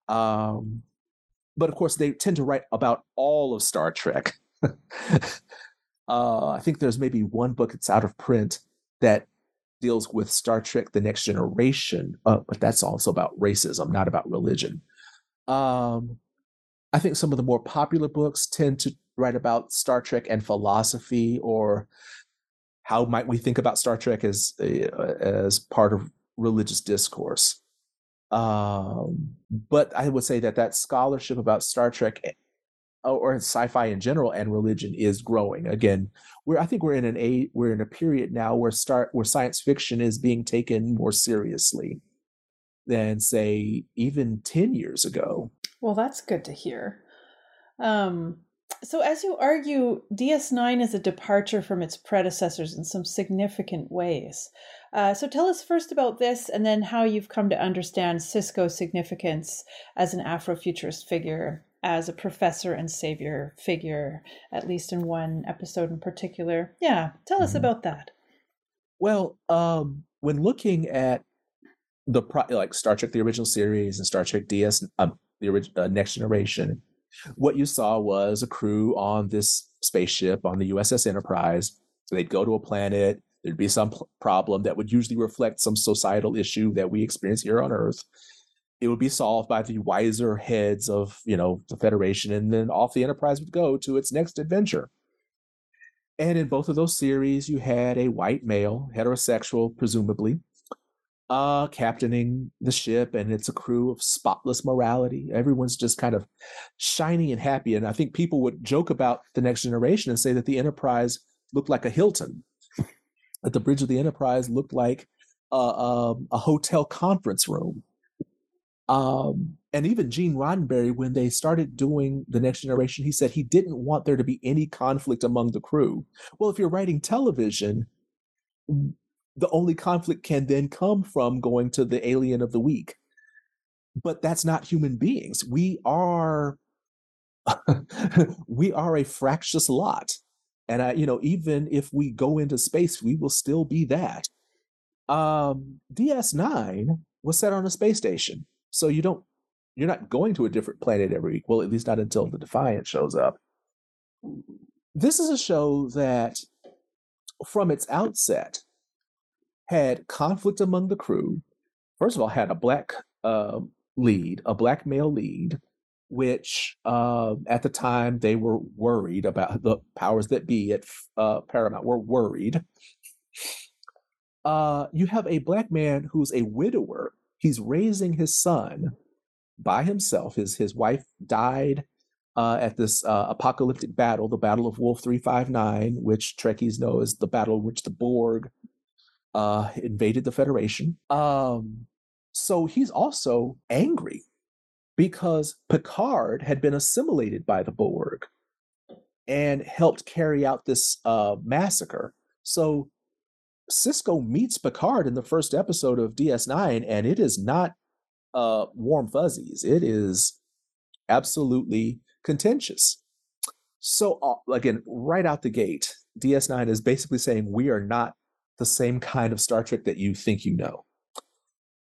Um, but of course, they tend to write about all of Star Trek. Uh, I think there's maybe one book that's out of print that deals with Star Trek: The Next Generation, uh, but that's also about racism, not about religion. Um, I think some of the more popular books tend to write about Star Trek and philosophy, or how might we think about Star Trek as as part of religious discourse. Um, but I would say that that scholarship about Star Trek or sci-fi in general and religion is growing. Again, we're I think we're in an a we're in a period now where start where science fiction is being taken more seriously than say even 10 years ago. Well, that's good to hear. Um, so, as you argue, DS9 is a departure from its predecessors in some significant ways. Uh, so, tell us first about this and then how you've come to understand Sisko's significance as an Afrofuturist figure, as a professor and savior figure, at least in one episode in particular. Yeah, tell us mm-hmm. about that. Well, um, when looking at the pro- like Star Trek the original series and Star Trek DS um, the original uh, Next Generation, what you saw was a crew on this spaceship on the USS Enterprise. So they'd go to a planet. There'd be some pl- problem that would usually reflect some societal issue that we experience here on Earth. It would be solved by the wiser heads of, you know, the Federation, and then off the Enterprise would go to its next adventure. And in both of those series, you had a white male, heterosexual, presumably, uh, captaining the ship, and it's a crew of spotless morality. Everyone's just kind of shiny and happy. And I think people would joke about the next generation and say that the Enterprise looked like a Hilton, that the bridge of the Enterprise looked like a, a, um, a hotel conference room. Um, and even Gene Roddenberry, when they started doing the next generation, he said he didn't want there to be any conflict among the crew. Well, if you're writing television, the only conflict can then come from going to the alien of the week. But that's not human beings. We are we are a fractious lot. And I, you know, even if we go into space, we will still be that. Um, DS9 was set on a space station. So you don't you're not going to a different planet every week. Well, at least not until the Defiant shows up. This is a show that from its outset had conflict among the crew. First of all, had a black uh, lead, a black male lead, which uh, at the time they were worried about the powers that be at uh, Paramount were worried. Uh, you have a black man who's a widower. He's raising his son by himself. His his wife died uh, at this uh, apocalyptic battle, the Battle of Wolf 359, which Trekkies know as the battle in which the Borg uh, invaded the Federation. Um, so he's also angry because Picard had been assimilated by the Borg and helped carry out this uh, massacre. So Sisko meets Picard in the first episode of DS9, and it is not uh, warm fuzzies. It is absolutely contentious. So, uh, again, right out the gate, DS9 is basically saying we are not the same kind of Star Trek that you think you know.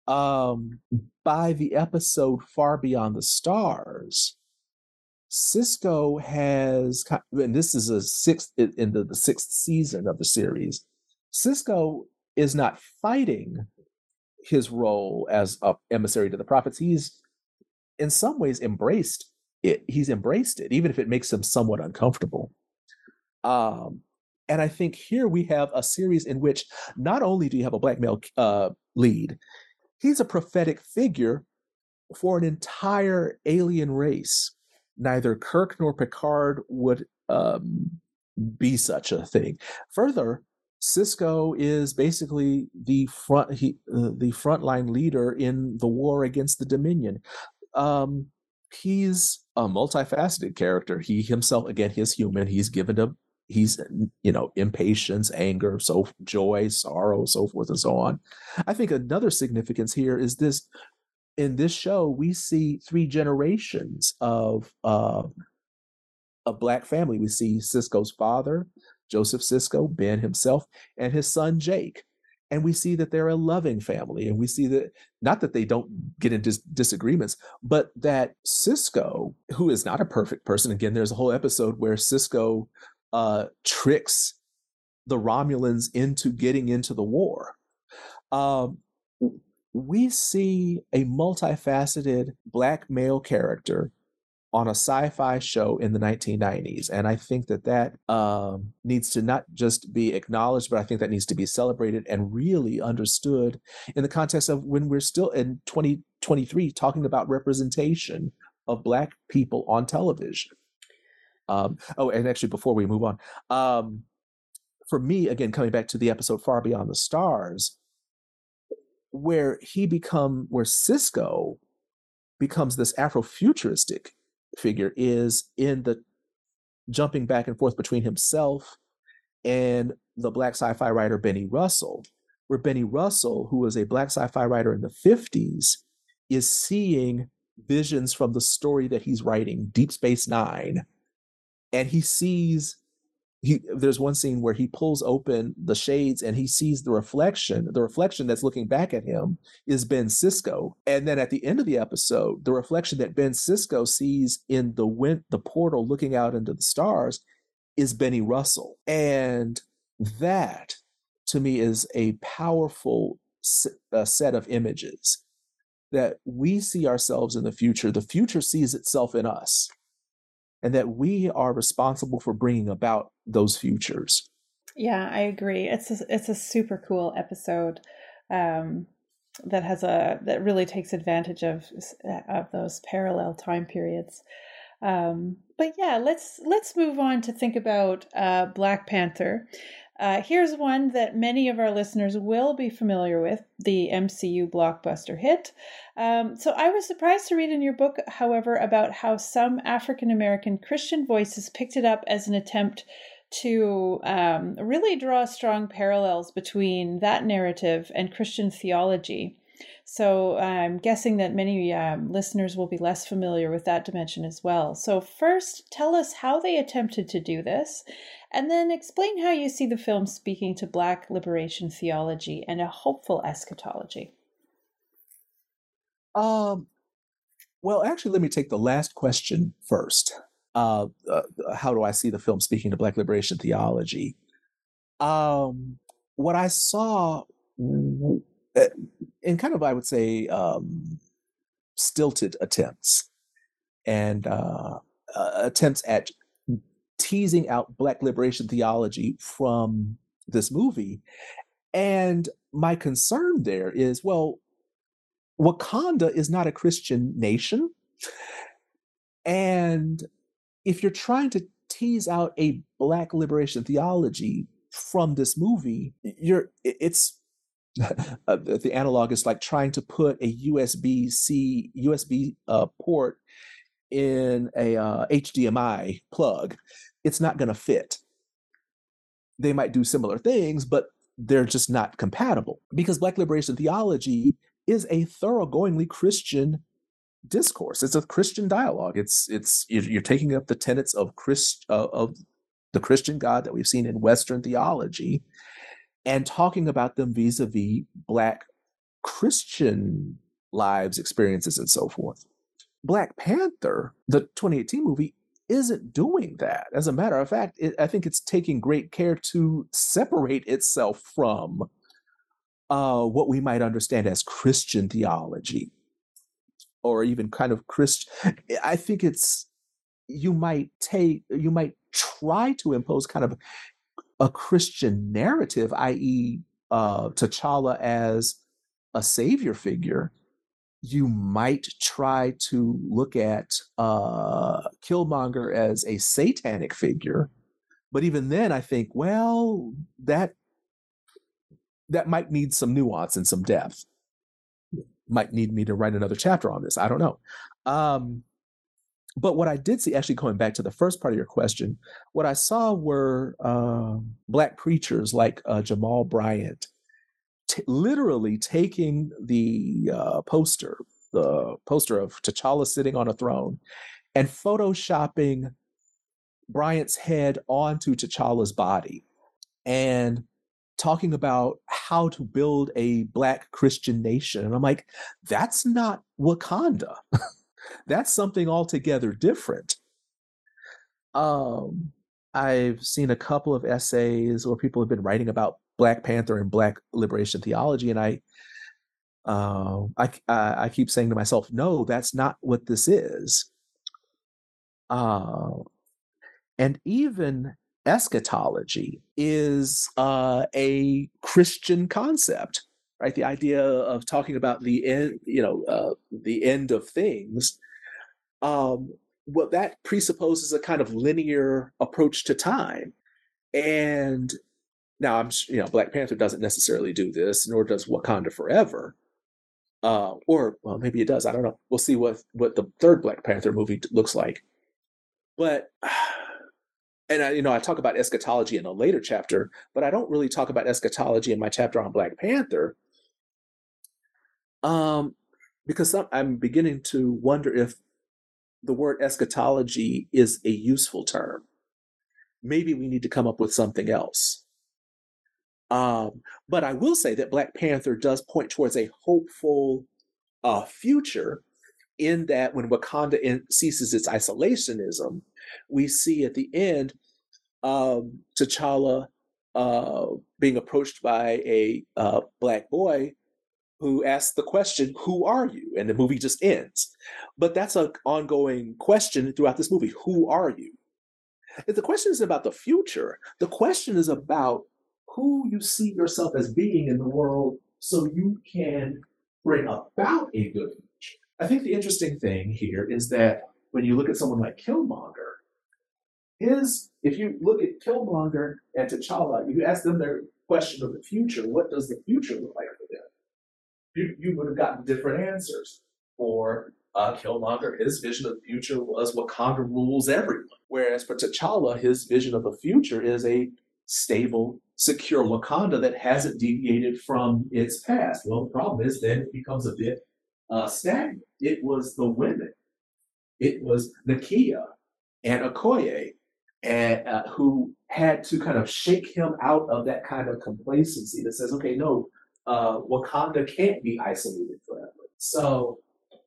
Um, by the episode Far Beyond the Stars, Sisko has, and this is a sixth in the, the sixth season of the series. Sisko is not fighting his role as a emissary to the prophets. He's in some ways embraced it. He's embraced it, even if it makes him somewhat uncomfortable. Um, and I think here we have a series in which not only do you have a black male uh, lead, he's a prophetic figure for an entire alien race. Neither Kirk nor Picard would um, be such a thing. Further, Sisko is basically the front he, uh, the frontline leader in the war against the Dominion. Um, he's a multifaceted character. He himself, again, he's human. He's given to he's you know impatience anger so joy sorrow so forth and so on i think another significance here is this in this show we see three generations of uh, a black family we see Sisko's father joseph sisko ben himself and his son jake and we see that they're a loving family and we see that not that they don't get into disagreements but that sisko who is not a perfect person again there's a whole episode where sisko uh, tricks the Romulans into getting into the war. Um, we see a multifaceted black male character on a sci-fi show in the 1990s and i think that that um, needs to not just be acknowledged but i think that needs to be celebrated and really understood in the context of when we're still in 2023 talking about representation of black people on television. Um, oh and actually before we move on um, for me again coming back to the episode far beyond the stars where he become where sisko becomes this Afrofuturistic figure is in the jumping back and forth between himself and the black sci-fi writer Benny Russell, where Benny Russell, who was a black sci-fi writer in the 50s, is seeing visions from the story that he's writing, Deep Space Nine, and he sees he there's one scene where he pulls open the shades and he sees the reflection the reflection that's looking back at him is ben sisko. And then at the end of the episode the reflection that ben sisko sees in the the portal looking out into the stars is benny russell. And that to me is a powerful uh, set of images that we see ourselves in the future. The future sees itself in us and that we are responsible for bringing about those futures. Yeah, I agree. It's a, it's a super cool episode um, that has a that really takes advantage of of those parallel time periods. Um, but yeah, let's let's move on to think about uh, Black Panther. Uh, here's one that many of our listeners will be familiar with the MCU blockbuster hit. Um, so I was surprised to read in your book, however, about how some African American Christian voices picked it up as an attempt to um, really draw strong parallels between that narrative and Christian theology. So I'm guessing that many um, listeners will be less familiar with that dimension as well. So, first, tell us how they attempted to do this, and then explain how you see the film speaking to Black liberation theology and a hopeful eschatology. Um, well, actually, let me take the last question first. Uh, uh, how do I see the film speaking to Black liberation theology? Um, what I saw uh, in kind of, I would say, um, stilted attempts and uh, uh, attempts at teasing out Black liberation theology from this movie. And my concern there is well, Wakanda is not a Christian nation. And if you're trying to tease out a Black liberation theology from this movie, you're it's uh, the analog is like trying to put a USB C USB uh, port in a uh, HDMI plug it's not going to fit. They might do similar things, but they're just not compatible because Black liberation theology is a thoroughgoingly Christian discourse. It's a Christian dialogue. It's it's you're taking up the tenets of Christ uh, of the Christian God that we've seen in Western theology, and talking about them vis-a-vis Black Christian lives, experiences, and so forth. Black Panther, the 2018 movie, isn't doing that. As a matter of fact, it, I think it's taking great care to separate itself from uh, what we might understand as Christian theology or even kind of Christian. I think it's, you might take, you might try to impose kind of a Christian narrative, i.e., uh, T'Challa as a savior figure you might try to look at uh, Killmonger as a satanic figure, but even then, I think, well, that that might need some nuance and some depth. Might need me to write another chapter on this. I don't know. Um, but what I did see, actually going back to the first part of your question, what I saw were uh, black preachers like uh, Jamal Bryant t- literally taking the uh, poster, the poster of T'Challa sitting on a throne, and photoshopping Bryant's head onto T'Challa's body, and talking about how to build a black Christian nation. And I'm like, that's not Wakanda. that's something altogether different. Um, I've seen a couple of essays where people have been writing about Black Panther and Black liberation theology, and I, uh, I, I keep saying to myself, no, that's not what this is. Uh, and even eschatology is uh, a Christian concept, right? The idea of talking about the end, you know, uh, the end of things. Um, well, that presupposes a kind of linear approach to time, and now I'm, you know, Black Panther doesn't necessarily do this, nor does Wakanda Forever. Uh, or well, maybe it does. I don't know. We'll see what what the third Black Panther movie looks like. But and I, you know, I talk about eschatology in a later chapter, but I don't really talk about eschatology in my chapter on Black Panther, um, because I'm beginning to wonder if the word eschatology is a useful term. Maybe we need to come up with something else. Um, but I will say that Black Panther does point towards a hopeful uh, future in that when Wakanda in, ceases its isolationism, we see at the end um, T'Challa uh, being approached by a uh, black boy who asks the question, Who are you? And the movie just ends. But that's an ongoing question throughout this movie Who are you? If the question is about the future, the question is about who you see yourself as being in the world so you can bring about a good future. I think the interesting thing here is that when you look at someone like Killmonger, his, if you look at Killmonger and T'Challa, you ask them their question of the future, what does the future look like? You, you would have gotten different answers. For uh, Killmonger, his vision of the future was Wakanda rules everyone. Whereas for T'Challa, his vision of the future is a stable, secure Wakanda that hasn't deviated from its past. Well, the problem is then it becomes a bit uh, stagnant. It was the women. It was Nakia and Okoye and uh, who had to kind of shake him out of that kind of complacency that says, okay, no, uh, Wakanda can't be isolated forever. So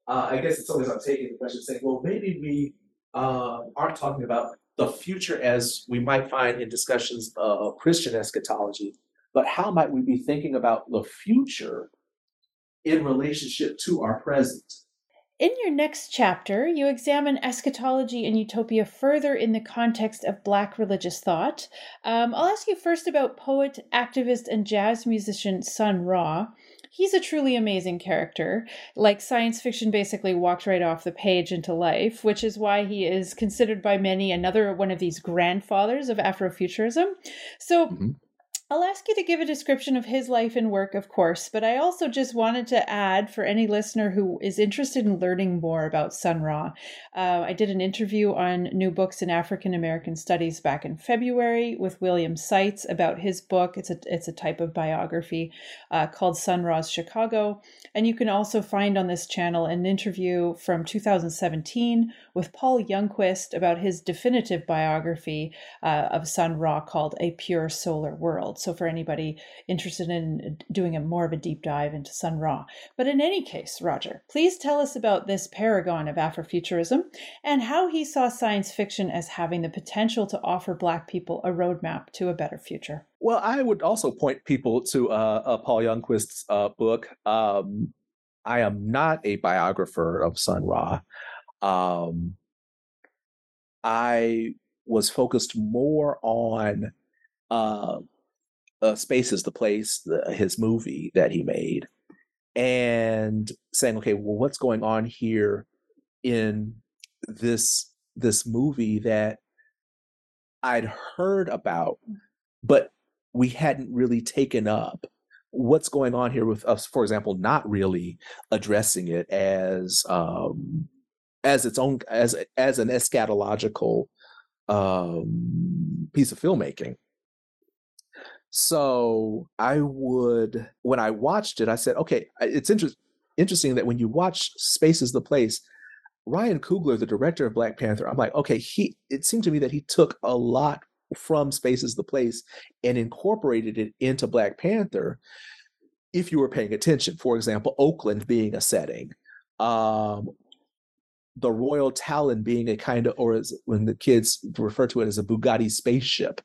uh, I guess it's always I'm taking the question saying, well, maybe we uh, aren't talking about the future as we might find in discussions of Christian eschatology, but how might we be thinking about the future in relationship to our present? In your next chapter, you examine eschatology and utopia further in the context of Black religious thought. Um, I'll ask you first about poet, activist, and jazz musician Sun Ra. He's a truly amazing character. Like science fiction basically walked right off the page into life, which is why he is considered by many another one of these grandfathers of Afrofuturism. So, mm-hmm. I'll ask you to give a description of his life and work, of course, but I also just wanted to add for any listener who is interested in learning more about Sun Ra. Uh, I did an interview on New Books in African American Studies back in February with William Sites about his book. It's a it's a type of biography uh, called Sun Ra's Chicago, and you can also find on this channel an interview from 2017 with Paul Youngquist about his definitive biography uh, of Sun Ra called A Pure Solar World So for anybody interested in doing a more of a deep dive into Sun Ra. But in any case, Roger, please tell us about this paragon of Afrofuturism and how he saw science fiction as having the potential to offer Black people a roadmap to a better future. Well, I would also point people to uh, uh, Paul Youngquist's uh, book. Um, I am not a biographer of Sun Ra. Um, I was focused more on uh, uh, Space is the Place, the, his movie that he made, and saying, okay, well, what's going on here in this this movie that I'd heard about, but we hadn't really taken up. What's going on here with us, for example, not really addressing it as um, as its own as as an eschatological um, piece of filmmaking. So I would, when I watched it, I said, okay, it's inter- interesting that when you watch Space is the Place, Ryan Coogler, the director of Black Panther, I'm like, okay, he. It seemed to me that he took a lot from Space is the Place and incorporated it into Black Panther. If you were paying attention, for example, Oakland being a setting, um, the Royal Talon being a kind of, or as when the kids refer to it as a Bugatti spaceship,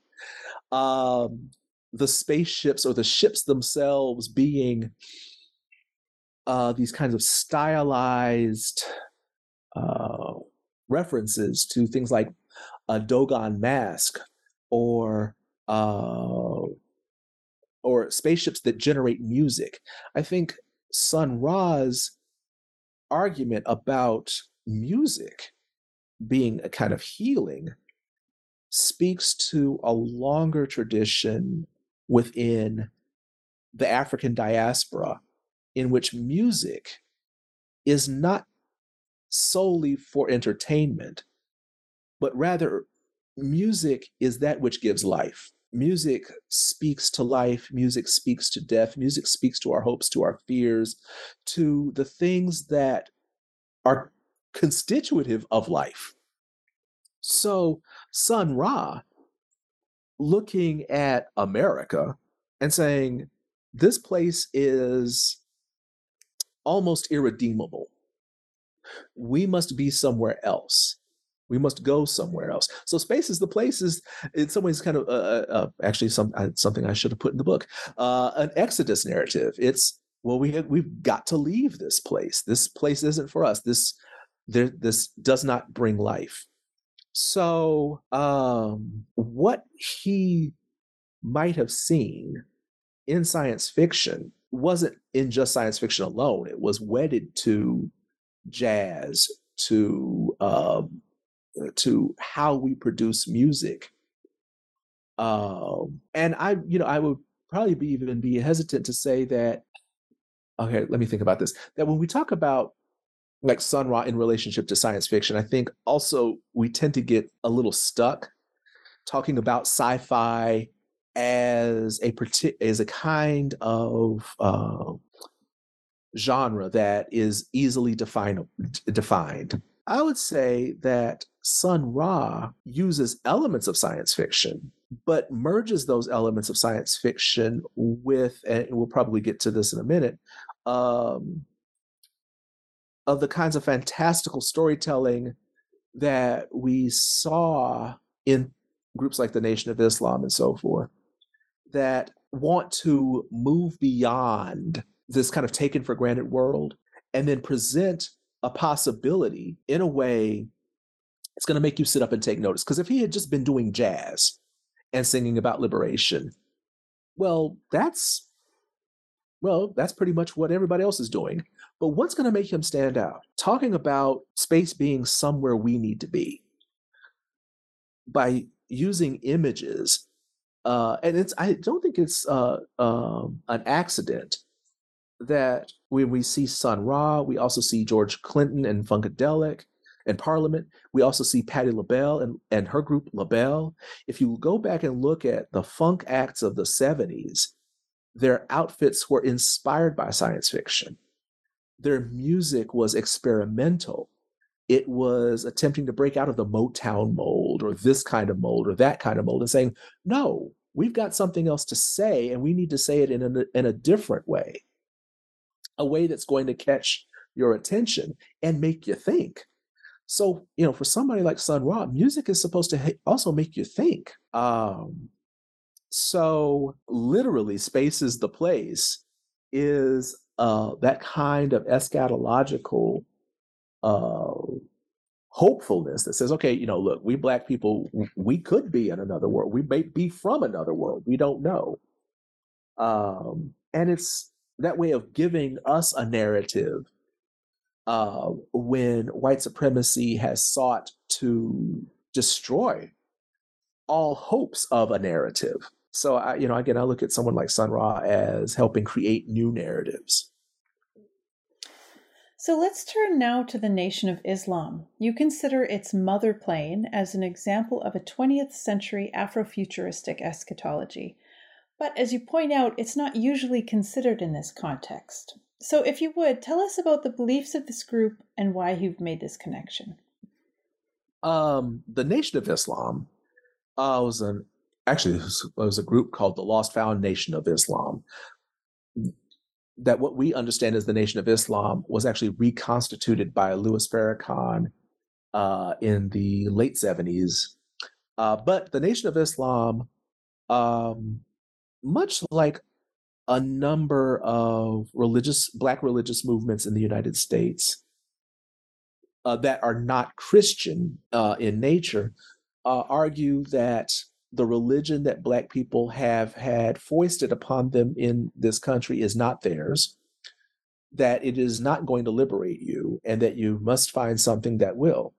um, the spaceships or the ships themselves being uh, these kinds of stylized uh, references to things like a Dogon mask or uh, or spaceships that generate music. I think Sun Ra's argument about music being a kind of healing speaks to a longer tradition within the African diaspora in which music is not solely for entertainment, but rather music is that which gives life. Music speaks to life, music speaks to death, music speaks to our hopes, to our fears, to the things that are constitutive of life. So, Sun Ra, looking at America and saying, this place is almost irredeemable. We must be somewhere else. We must go somewhere else. So space is the place is in some ways kind of uh, uh, uh actually some uh, something I should have put in the book. Uh, an exodus narrative. It's well we have, we've got to leave this place. This place isn't for us. This there, this does not bring life. So um, what he might have seen in science fiction wasn't in just science fiction alone. It was wedded to jazz, to um, to how we produce music. Um, and I, you know, I would probably be even be hesitant to say that. Okay, let me think about this. That when we talk about like Sun Ra in relationship to science fiction, I think also we tend to get a little stuck talking about sci-fi as a as a kind of uh, genre that is easily define, defined. I would say that Sun Ra uses elements of science fiction, but merges those elements of science fiction with, and we'll probably get to this in a minute, um, of the kinds of fantastical storytelling that we saw in groups like the Nation of Islam and so forth that want to move beyond this kind of taken for granted world and then present a possibility in a way it's going to make you sit up and take notice. Because if he had just been doing jazz and singing about liberation, well, that's well, that's pretty much what everybody else is doing. But what's going to make him stand out? Talking about space being somewhere we need to be by using images. Uh, and it's I don't think it's uh, um, an accident that when we see Sun Ra, we also see George Clinton and Funkadelic and Parliament. We also see Patti LaBelle and, and her group LaBelle. If you go back and look at the funk acts of the 70s, their outfits were inspired by science fiction. Their music was experimental. It was attempting to break out of the Motown mold or this kind of mold or that kind of mold and saying, no, we've got something else to say and we need to say it in a, in a different way a way that's going to catch your attention and make you think. So, you know, for somebody like Sun Ra, music is supposed to also make you think. Um, so, literally, Space is the Place is uh, that kind of eschatological uh, hopefulness that says, okay, you know, look, we Black people, we could be in another world. We may be from another world. We don't know. Um, and it's that way of giving us a narrative uh, when white supremacy has sought to destroy all hopes of a narrative. So, I, you know, again, I look at someone like Sun Ra as helping create new narratives. So let's turn now to the Nation of Islam. You consider its mother plane as an example of a 20th century Afrofuturistic eschatology. But as you point out, it's not usually considered in this context. So, if you would, tell us about the beliefs of this group and why you've made this connection. Um, the Nation of Islam uh, was an actually it was, a group called the Lost Found Nation of Islam. That what we understand as the Nation of Islam was actually reconstituted by Louis Farrakhan uh, in the late 70s. Uh, but the Nation of Islam, um, much like a number of religious, black religious movements in the United States uh, that are not Christian uh, in nature, uh, argue that the religion that black people have had foisted upon them in this country is not theirs that it is not going to liberate you and that you must find something that will.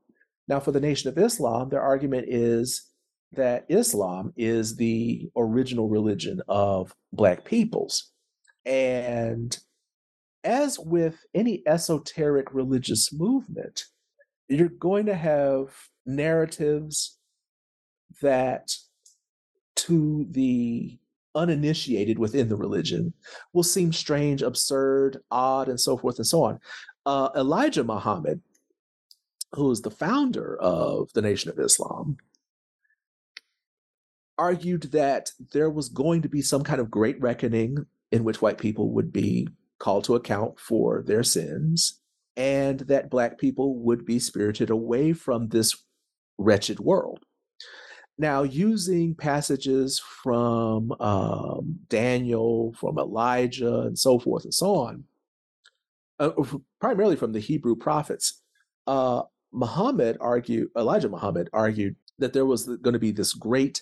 Now, for the Nation of Islam, their argument is that Islam is the original religion of Black peoples. And as with any esoteric religious movement, you're going to have narratives that to the uninitiated within the religion will seem strange, absurd, odd, and so forth and so on. Uh, Elijah Muhammad, who is the founder of the Nation of Islam, argued that there was going to be some kind of great reckoning in which white people would be called to account for their sins and that black people would be spirited away from this wretched world. Now, using passages from um, Daniel, from Elijah, and so forth and so on, uh, primarily from the Hebrew prophets, uh, Muhammad argued, Elijah Muhammad argued that there was going to be this great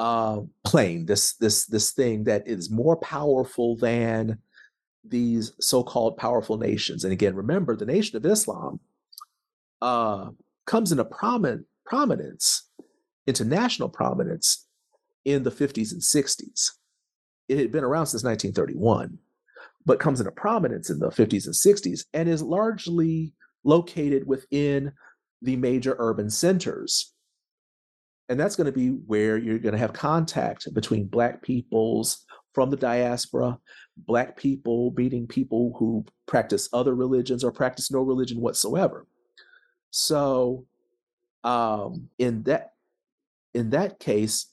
uh, plane, this this this thing that is more powerful than these so-called powerful nations. And again, remember, the Nation of Islam uh, comes into prominent prominence international prominence in the 50s and 60s. It had been around since 1931, but comes into prominence in the 50s and 60s and is largely located within the major urban centers. And that's going to be where you're going to have contact between Black peoples from the diaspora, Black people meeting people who practice other religions or practice no religion whatsoever. So, um, in that in that case,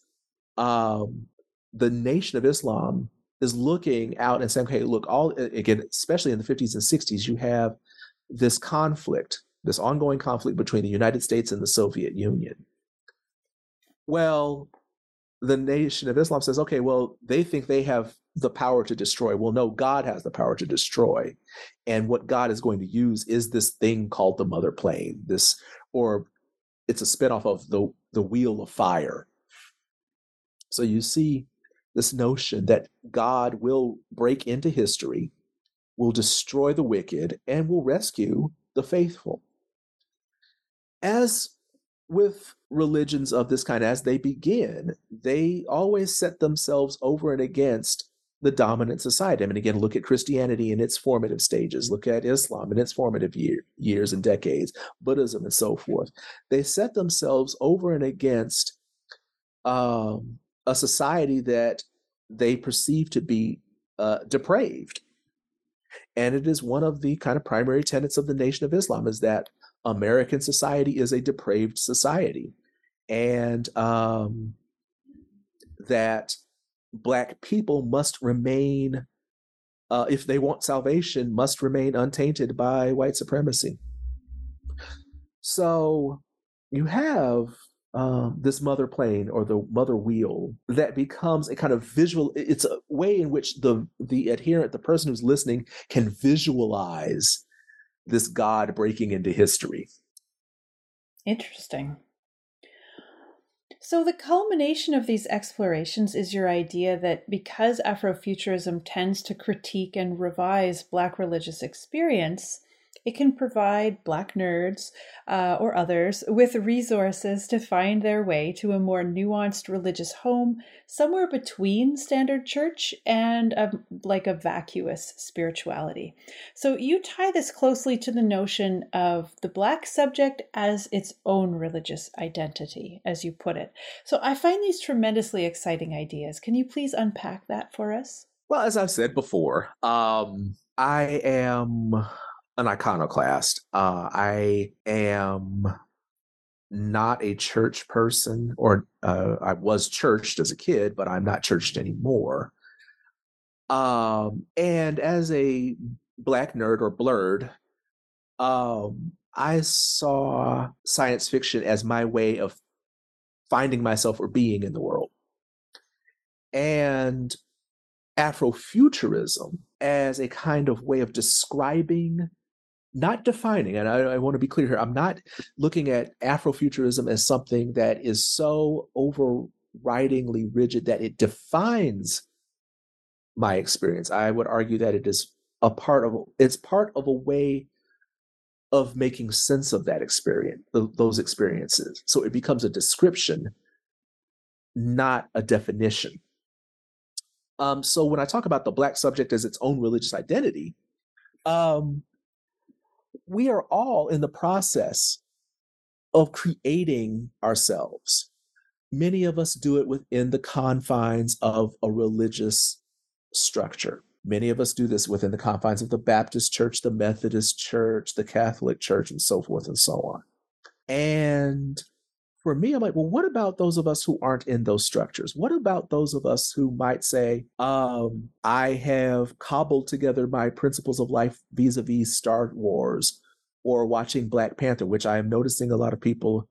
um, the Nation of Islam is looking out and saying, okay, look, all again, especially in the 50s and 60s, you have this conflict, this ongoing conflict between the United States and the Soviet Union. Well, the Nation of Islam says, okay, well, they think they have the power to destroy. Well, no, God has the power to destroy. And what God is going to use is this thing called the mother plane, this, or it's a spinoff of the the wheel of fire. So you see this notion that God will break into history, will destroy the wicked, and will rescue the faithful. As with religions of this kind, as they begin, they always set themselves over and against the dominant society. I mean, again, look at Christianity in its formative stages, look at Islam in its formative year, years and decades, Buddhism and so forth. They set themselves over and against um, a society that they perceive to be uh, depraved. And it is one of the kind of primary tenets of the Nation of Islam is that American society is a depraved society. And um, that black people must remain uh, if they want salvation must remain untainted by white supremacy. So you have um, this mother plane or the mother wheel that becomes a kind of visual it's a way in which the the adherent the person who's listening can visualize this god breaking into history. Interesting so, the culmination of these explorations is your idea that because Afrofuturism tends to critique and revise Black religious experience, it can provide Black nerds uh, or others with resources to find their way to a more nuanced religious home, somewhere between standard church and a, like a vacuous spirituality. So you tie this closely to the notion of the Black subject as its own religious identity, as you put it. So I find these tremendously exciting ideas. Can you please unpack that for us? Well, as I've said before, um, I am an iconoclast. Uh, I am not a church person, or uh, I was churched as a kid, but I'm not churched anymore. Um, and as a black nerd or blerd, um, I saw science fiction as my way of finding myself or being in the world. And Afrofuturism as a kind of way of describing, not defining, and I, I want to be clear here, I'm not looking at Afrofuturism as something that is so overridingly rigid that it defines my experience. I would argue that it is a part of it's part of a way of making sense of that experience, those experiences. So it becomes a description, not a definition. Um, so when I talk about the Black subject as its own religious identity, um, we are all in the process of creating ourselves. Many of us do it within the confines of a religious structure. Many of us do this within the confines of the Baptist church, the Methodist church, the Catholic church, and so forth and so on. And for me, I'm like, well, what about those of us who aren't in those structures? What about those of us who might say, um, I have cobbled together my principles of life vis a vis Star Wars or watching Black Panther, which I am noticing a lot of people,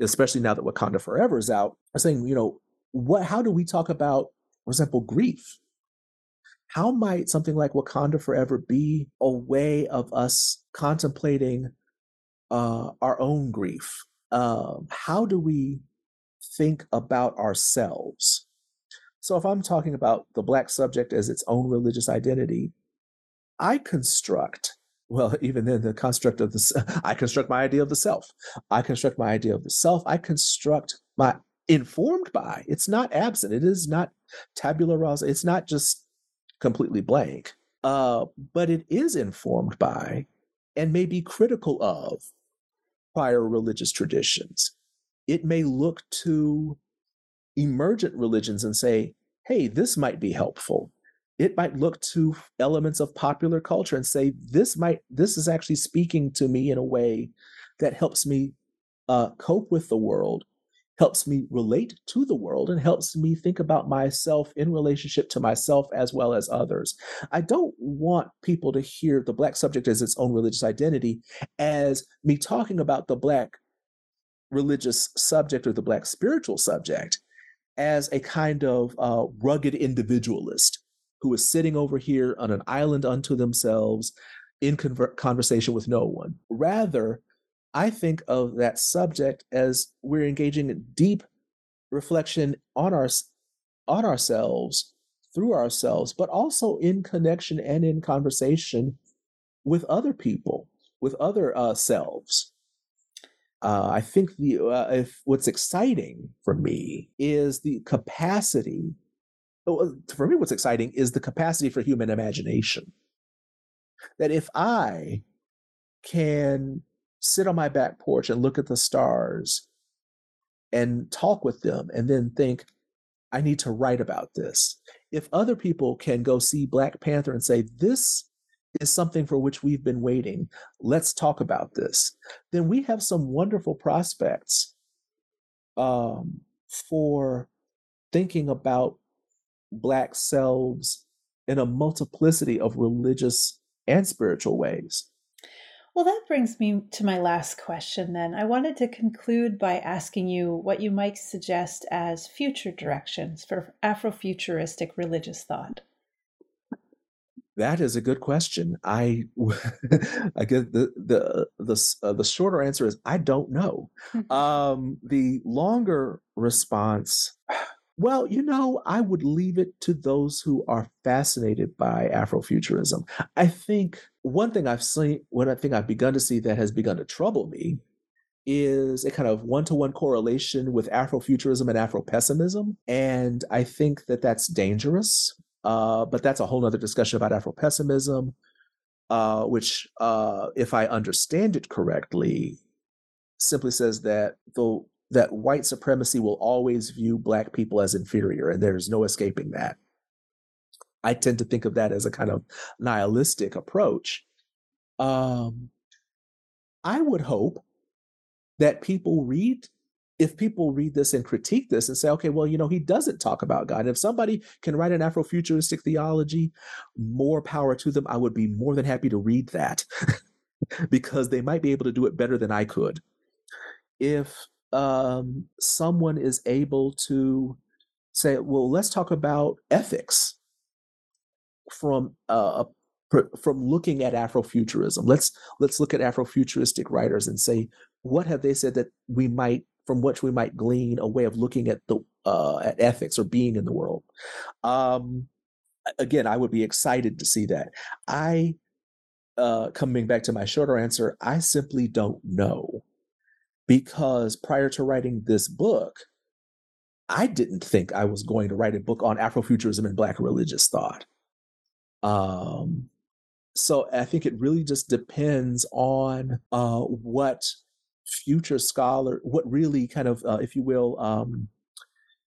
especially now that Wakanda Forever is out, are saying, you know, what, how do we talk about, for example, grief? how might something like Wakanda Forever be a way of us contemplating uh, our own grief? Um, how do we think about ourselves? So, if I'm talking about the Black subject as its own religious identity, I construct, well, even then, the construct of the, I construct my idea of the self. I construct my idea of the self. I construct my, informed by, it's not absent. It is not tabula rasa. It's not just completely blank, uh, but it is informed by and may be critical of prior religious traditions. It may look to emergent religions and say, hey, this might be helpful. It might look to elements of popular culture and say, this might, this is actually speaking to me in a way that helps me uh, cope with the world helps me relate to the world and helps me think about myself in relationship to myself as well as others. I don't want people to hear the Black subject as its own religious identity as me talking about the Black religious subject or the Black spiritual subject as a kind of uh, rugged individualist who is sitting over here on an island unto themselves in conver- conversation with no one. Rather, I think of that subject as we're engaging in deep reflection on our on ourselves through ourselves, but also in connection and in conversation with other people, with other uh, selves. Uh, I think the uh, if what's exciting for me is the capacity. Oh, for me, what's exciting is the capacity for human imagination. That if I can sit on my back porch and look at the stars and talk with them and then think, I need to write about this. If other people can go see Black Panther and say, this is something for which we've been waiting, let's talk about this, then we have some wonderful prospects um, for thinking about Black selves in a multiplicity of religious and spiritual ways. Well, that brings me to my last question then. I wanted to conclude by asking you what you might suggest as future directions for Afrofuturistic religious thought. That is a good question. I, I guess the the the uh, the shorter answer is I don't know. um, the longer response, well, you know, I would leave it to those who are fascinated by Afrofuturism. I think one thing I've seen, one thing I've begun to see that has begun to trouble me is a kind of one to one correlation with Afrofuturism and Afropessimism. And I think that that's dangerous. Uh, but that's a whole other discussion about Afropessimism, uh, which, uh, if I understand it correctly, simply says that the that white supremacy will always view black people as inferior, and there's no escaping that. I tend to think of that as a kind of nihilistic approach. Um, I would hope that people read, if people read this and critique this and say, okay, well, you know, he doesn't talk about God. And if somebody can write an Afrofuturistic theology, more power to them. I would be more than happy to read that. because they might be able to do it better than I could. If um, someone is able to say, well, let's talk about ethics from uh, from looking at Afrofuturism. Let's let's look at Afrofuturistic writers and say, what have they said that we might from which we might glean a way of looking at the uh, at ethics or being in the world. Um, again, I would be excited to see that. I uh, coming back to my shorter answer, I simply don't know because prior to writing this book, I didn't think I was going to write a book on Afrofuturism and Black religious thought. Um, so I think it really just depends on uh, what future scholar, what really kind of, uh, if you will, um,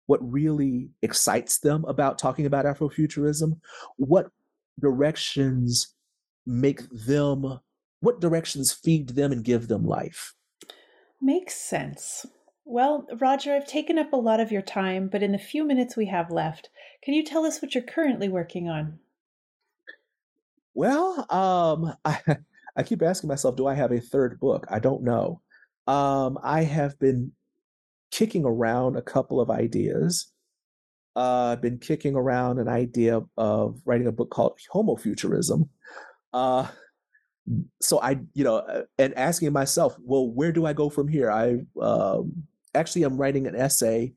what really excites them about talking about Afrofuturism, what directions make them, what directions feed them and give them life. Makes sense. Well, Roger, I've taken up a lot of your time, but in the few minutes we have left, can you tell us what you're currently working on? Well, um, I, I keep asking myself, do I have a third book? I don't know. Um, I have been kicking around a couple of ideas. Uh, I've been kicking around an idea of writing a book called Homofuturism. Uh, so I, you know, uh, and asking myself, well, where do I go from here? I um, actually am writing an essay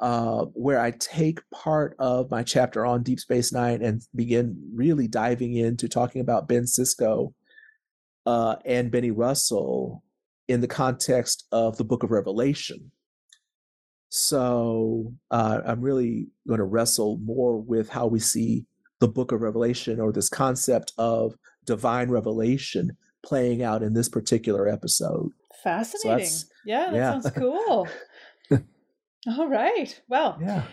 uh, where I take part of my chapter on Deep Space Nine and begin really diving into talking about Ben Sisko uh, and Benny Russell in the context of the Book of Revelation. So uh, I'm really going to wrestle more with how we see the book of Revelation or this concept of divine revelation playing out in this particular episode. Fascinating. So yeah, that yeah. sounds cool. All right. Well, yeah.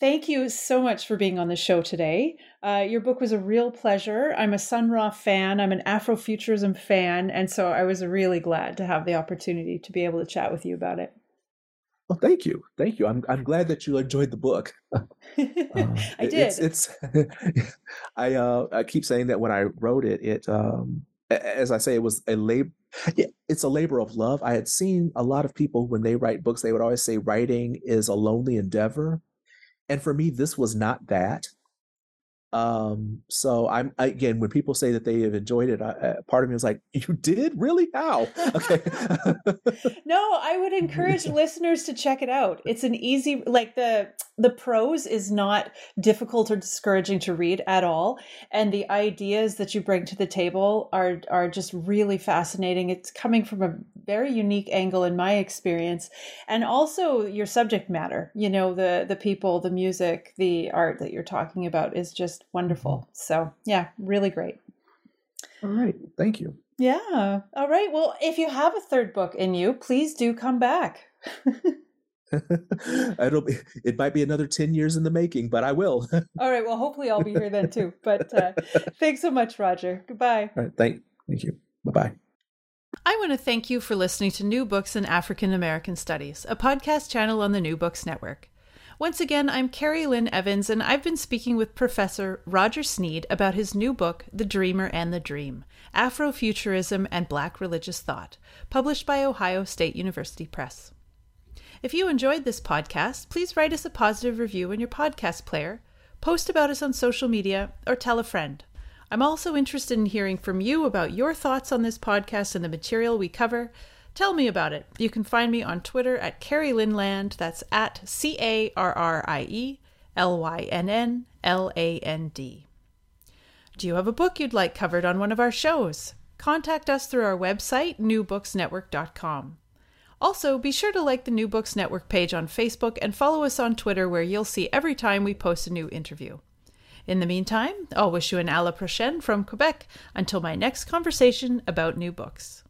Thank you so much for being on the show today. Uh, your book was a real pleasure. I'm a Sun Ra fan. I'm an Afrofuturism fan, and so I was really glad to have the opportunity to be able to chat with you about it. Well, thank you, thank you. I'm I'm glad that you enjoyed the book. uh, I did. It's, it's I uh, I keep saying that when I wrote it, it um, as I say, it was a labor. It's a labor of love. I had seen a lot of people when they write books, they would always say writing is a lonely endeavor, and for me, this was not that. Um, so I'm again, when people say that they have enjoyed it, I, part of me was like, "You did really? How?" Okay. no, I would encourage listeners to check it out. It's an easy, like the the prose is not difficult or discouraging to read at all, and the ideas that you bring to the table are are just really fascinating. It's coming from a very unique angle in my experience, and also your subject matter. You know, the the people, the music, the art that you're talking about is just wonderful. So, yeah, really great. All right. Thank you. Yeah. All right. Well, if you have a third book in you, please do come back. It'll be, it might be another 10 years in the making, but I will. All right. Well, hopefully I'll be here then too. But uh, thanks so much, Roger. Goodbye. All right. Thank, thank you. Bye bye. I want to thank you for listening to New Books in African American Studies, a podcast channel on the New Books Network. Once again, I'm Carrie Lynn Evans, and I've been speaking with Professor Roger Sneed about his new book, The Dreamer and the Dream Afrofuturism and Black Religious Thought, published by Ohio State University Press. If you enjoyed this podcast, please write us a positive review in your podcast player, post about us on social media, or tell a friend. I'm also interested in hearing from you about your thoughts on this podcast and the material we cover. Tell me about it. You can find me on Twitter at Carrie Lynnland. That's at C A R R I E L Y N N L A N D. Do you have a book you'd like covered on one of our shows? Contact us through our website, newbooksnetwork.com. Also, be sure to like the New Books Network page on Facebook and follow us on Twitter, where you'll see every time we post a new interview. In the meantime, I'll wish you an à la prochaine from Quebec until my next conversation about new books.